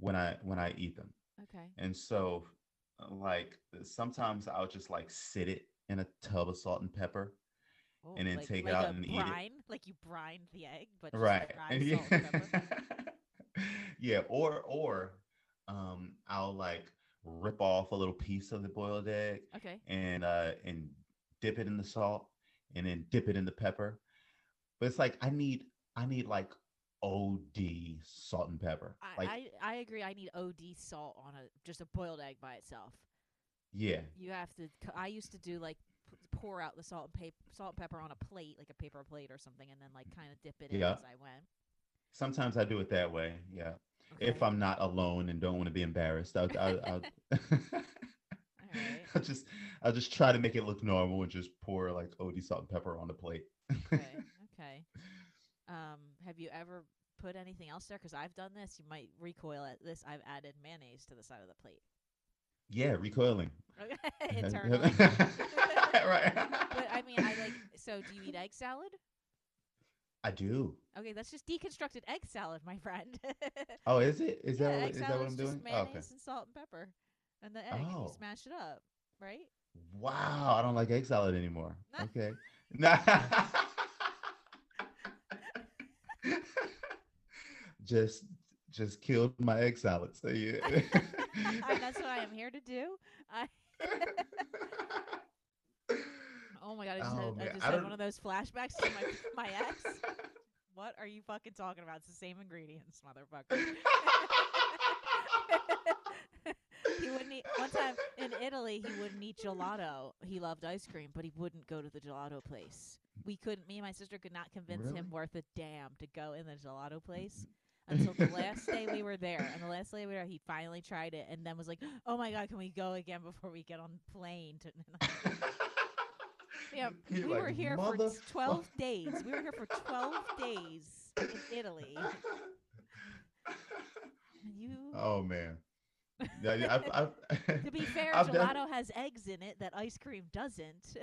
B: when I when I eat them.
A: Okay.
B: And so like sometimes I'll just like sit it in a tub of salt and pepper.
A: Oh,
B: And then
A: like,
B: take it out and eat it.
A: brine, Like you brine the egg, but just
B: right.
A: brine
B: yeah. yeah, or or um I'll like rip off a little piece of the boiled egg
A: Okay.
B: and uh and dip it in the salt and then dip it in the pepper. But it's like I need I need like OD salt and pepper.
A: I,
B: Like
A: I I agree. I need OD salt on a just a boiled egg by itself.
B: yeah.
A: You have to. c- I used to do like pour out the salt and pep- salt and pepper on a plate, like a paper plate or something, and then like kind of dip it in
B: Yeah.
A: as I went.
B: Sometimes I do it that way. Yeah. If I'm not alone and don't want to be embarrassed, I'll, I'll, I'll,
A: right.
B: I'll just I'll just try to make it look normal and just pour like OD salt and pepper on the plate.
A: Okay. Okay. Um, have you ever put anything else there? Because I've done this. You might recoil at this. I've added mayonnaise to the side of the plate.
B: Yeah, recoiling.
A: Internally.
B: right.
A: but I mean, I like. So, do you eat egg salad?
B: I do.
A: Okay, that's just deconstructed egg salad, my friend.
B: Oh, is it? Is
A: yeah,
B: that what,
A: egg
B: is that what I'm
A: just
B: doing? Oh,
A: mayonnaise
B: okay.
A: and salt and pepper, and the egg, and you
B: Oh.
A: smash it up, right?
B: Wow, I don't like egg salad anymore. Okay. Nah. just just killed my egg salad. So yeah.
A: I, that's what I am here to do. I. Oh my god! I just
B: Oh,
A: had, I just
B: I
A: had one of those flashbacks to my my ex. What are you fucking talking about? It's the same ingredients, motherfucker. he wouldn't eat one time in Italy. He wouldn't eat gelato. He loved ice cream, but he wouldn't go to the gelato place. We couldn't. Me and my sister could not convince him worth a damn to go in the gelato place until the last day we were there. And the last day we were, there, he finally tried it, and then was like, "Oh my god, can we go again before we get on the plane?" To yeah, we
B: You're
A: were
B: like,
A: here for
B: "Mother
A: t- twelve days. We were here for twelve days in Italy. You.
B: oh man. Yeah, yeah, I've, I've,
A: To be fair,
B: I've
A: gelato has eggs in it that ice cream doesn't.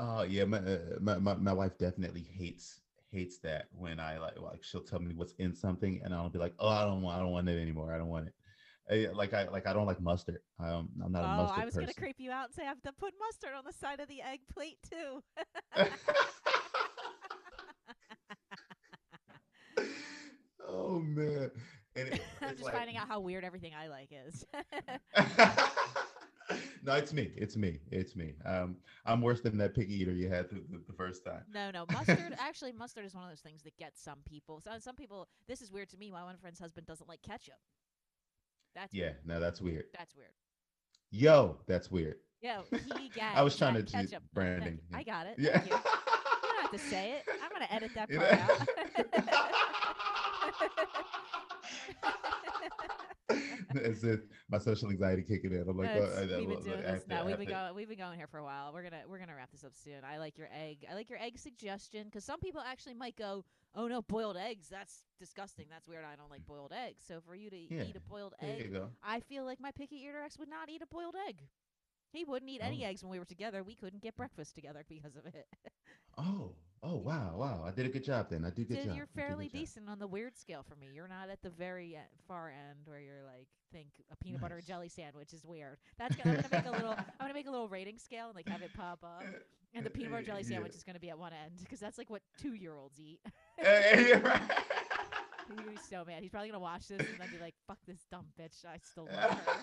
B: Oh yeah, my, uh, my my my wife definitely hates hates that when I like like she'll tell me what's in something and I'll be like, oh, I don't want I don't want it anymore. I don't want it. Uh, like I like I don't like mustard. Um, I'm not a mustard.
A: oh, I was
B: person.
A: gonna creep you out and say I have to put mustard on the side of the egg plate too.
B: oh man. It,
A: I'm just
B: like-
A: finding out how weird everything I like is.
B: no, it's me. It's me. It's me. Um, I'm worse than that pig eater you had the, the, the first time.
A: no, no, mustard. Actually, mustard is one of those things that gets some people. So some people. This is weird to me. My one friend's husband doesn't like ketchup. That's
B: Yeah, no, that's weird.
A: That's weird.
B: Yo, that's weird.
A: Yeah, he gags.
B: I was trying to do
A: ketchup.
B: branding.
A: I got it.
B: Yeah.
A: Thank you. You don't have to say it. I'm gonna edit that part part
B: As if my social anxiety kicking in. I'm like, oh, I- I-
A: we've been doing this.
B: have to-
A: No,
B: I
A: we've been going. We've been going here for a while. We're gonna we're gonna wrap this up soon. I like your egg. I like your egg suggestion because some people actually might go, "Oh no, boiled eggs. That's disgusting. That's weird. I don't like boiled eggs." So for you to
B: Yeah,
A: eat a boiled egg. I feel like my picky eater ex would not eat a boiled egg. He wouldn't eat any
B: Oh.
A: eggs when we were together. We couldn't get breakfast together because of it.
B: Oh, oh, wow, wow. I did a good job then. I do good
A: Dude,
B: job.
A: you're
B: did
A: fairly
B: good job.
A: decent on the weird scale for me. You're not at the very e- far end where you're like think a peanut butter and jelly sandwich is weird. That's gonna, I'm gonna make a little. I'm gonna make a little rating scale and like have it pop up. And the uh, peanut butter jelly
B: Yeah.
A: sandwich is gonna be at one end because that's like what two year olds eat.
B: Uh, you're.
A: He's gonna be so mad. He's probably gonna watch this and then be like, "Fuck this dumb bitch. I still love her."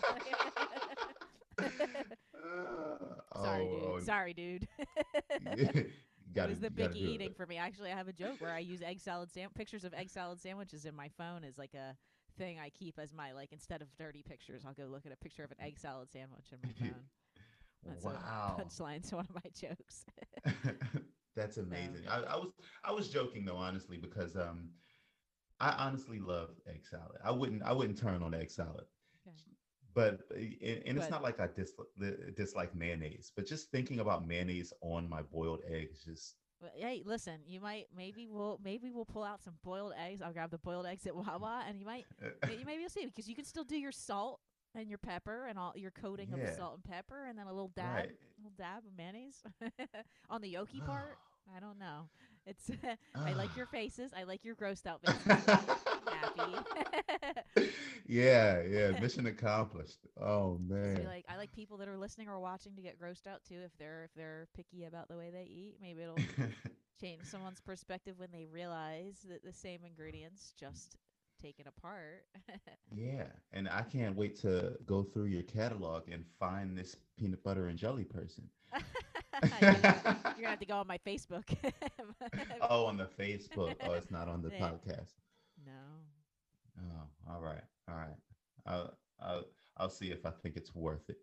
A: Sorry, dude.
B: Oh,
A: Sorry, dude.
B: it
A: it was the picky eating for me. Actually, I have a joke where I use egg salad sam- pictures of egg salad sandwiches in my phone as like a thing I keep as my like instead of dirty pictures, I'll go look at a picture of an egg salad sandwich in my phone. That's
B: wow.
A: a punchline to one of my jokes.
B: That's amazing. I, I was I was joking though, honestly, because um I honestly love egg salad. I wouldn't I wouldn't turn on egg salad. But uh, and, it's
A: But-
B: not like I dislike dislike mayonnaise, but just thinking about mayonnaise on my boiled eggs just
A: Well, hey, listen, you might maybe we'll maybe we'll pull out some boiled eggs. I'll grab the boiled eggs at Wawa, and you might may- maybe you'll see because you can still do your salt and your pepper and all your coating of the salt and pepper, and then a little dab,
B: Right.
A: little dab of mayonnaise on the yolky part. I don't know. It's I like your ah. faces. I like your grossed out faces. Happy.
B: yeah, yeah. Mission accomplished. Oh man.
A: you like I like people that are listening or watching to get grossed out too. If they're if they're picky about the way they eat, maybe it'll change someone's perspective when they realize that the same ingredients just taken apart.
B: yeah, and I can't wait to go through your catalog and find this peanut butter and jelly person.
A: You're, gonna, you're gonna have to go on my Facebook.
B: oh, on the Facebook. Oh, it's not on the
A: Yeah.
B: podcast.
A: no.
B: Oh, all right, all right. I'll I'll I'll see if I think it's worth it.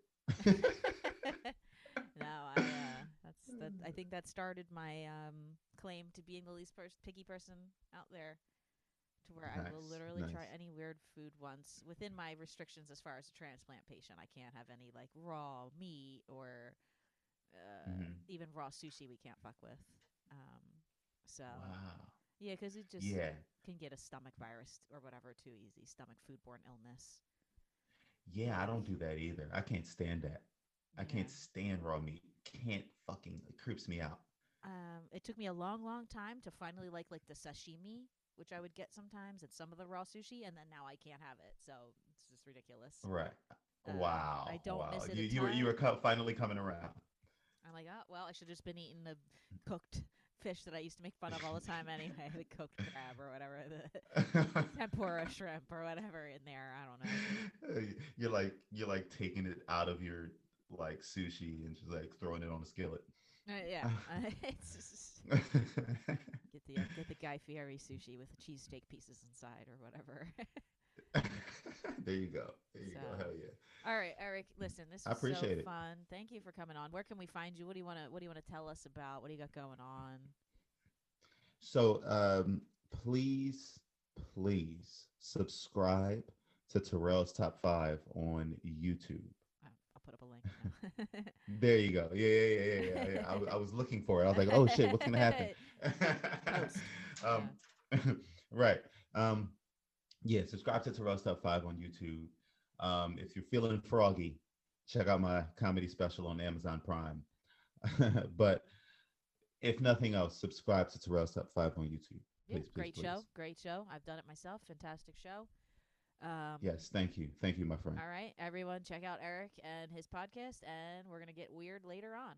A: no, I uh, that's that. I think that started my um claim to being the least pers- picky person out there, to where I will
B: Nice,
A: literally try any weird food once within my restrictions as far as a transplant patient. I can't have any like raw meat or uh,
B: Mhm.
A: even raw sushi. We can't fuck with. Um, so
B: Wow.
A: yeah, 'cause it just
B: Yeah.
A: can get a stomach virus or whatever too easy. Stomach foodborne illness.
B: Yeah, I don't do that either. I can't stand that. I can't stand raw meat. Can't fucking it creeps me out.
A: Um, it took me a long, long time to finally like like the sashimi, which I would get sometimes, and some of the raw sushi, and then now I can't have it. So it's just ridiculous.
B: Right.
A: Uh,
B: wow.
A: I don't
B: wow.
A: miss it
B: You you were you were co- finally coming around.
A: I'm like, oh well, I should have just been eating the cooked fish that I used to make fun of all the time anyway, the cooked crab or whatever, the tempura shrimp or whatever in there. I don't know.
B: you're like you're like taking it out of your like sushi and just like throwing it on a skillet.
A: Uh, yeah, it's just get the uh, get the Guy Fieri sushi with the cheesesteak pieces inside or whatever.
B: there you go. There you go. Hell yeah.
A: All right, Erik. Listen, this
B: I appreciate
A: so
B: it.
A: fun. Thank you for coming on. Where can we find you? What do you want to What do you want to tell us about? What do you got going on?
B: So um please, please subscribe to Terrell's Top Five on YouTube.
A: I'll put up a link.
B: There you go. Yeah, yeah, yeah, yeah, yeah. I, I, was looking for it. I was like, oh shit, what's gonna happen? Um, right. Um, yeah, subscribe to Terrell's Top Five on YouTube. Um, if you're feeling froggy, check out my comedy special on Amazon Prime. but if nothing else, subscribe to Terrell's Top Five on YouTube.
A: Yeah,
B: Please, please,
A: great show. Great show. I've done it myself. Fantastic show. Um,
B: Yes, thank you, thank you, my friend.
A: All right, everyone, check out Erik and his podcast, and we're gonna get weird later on.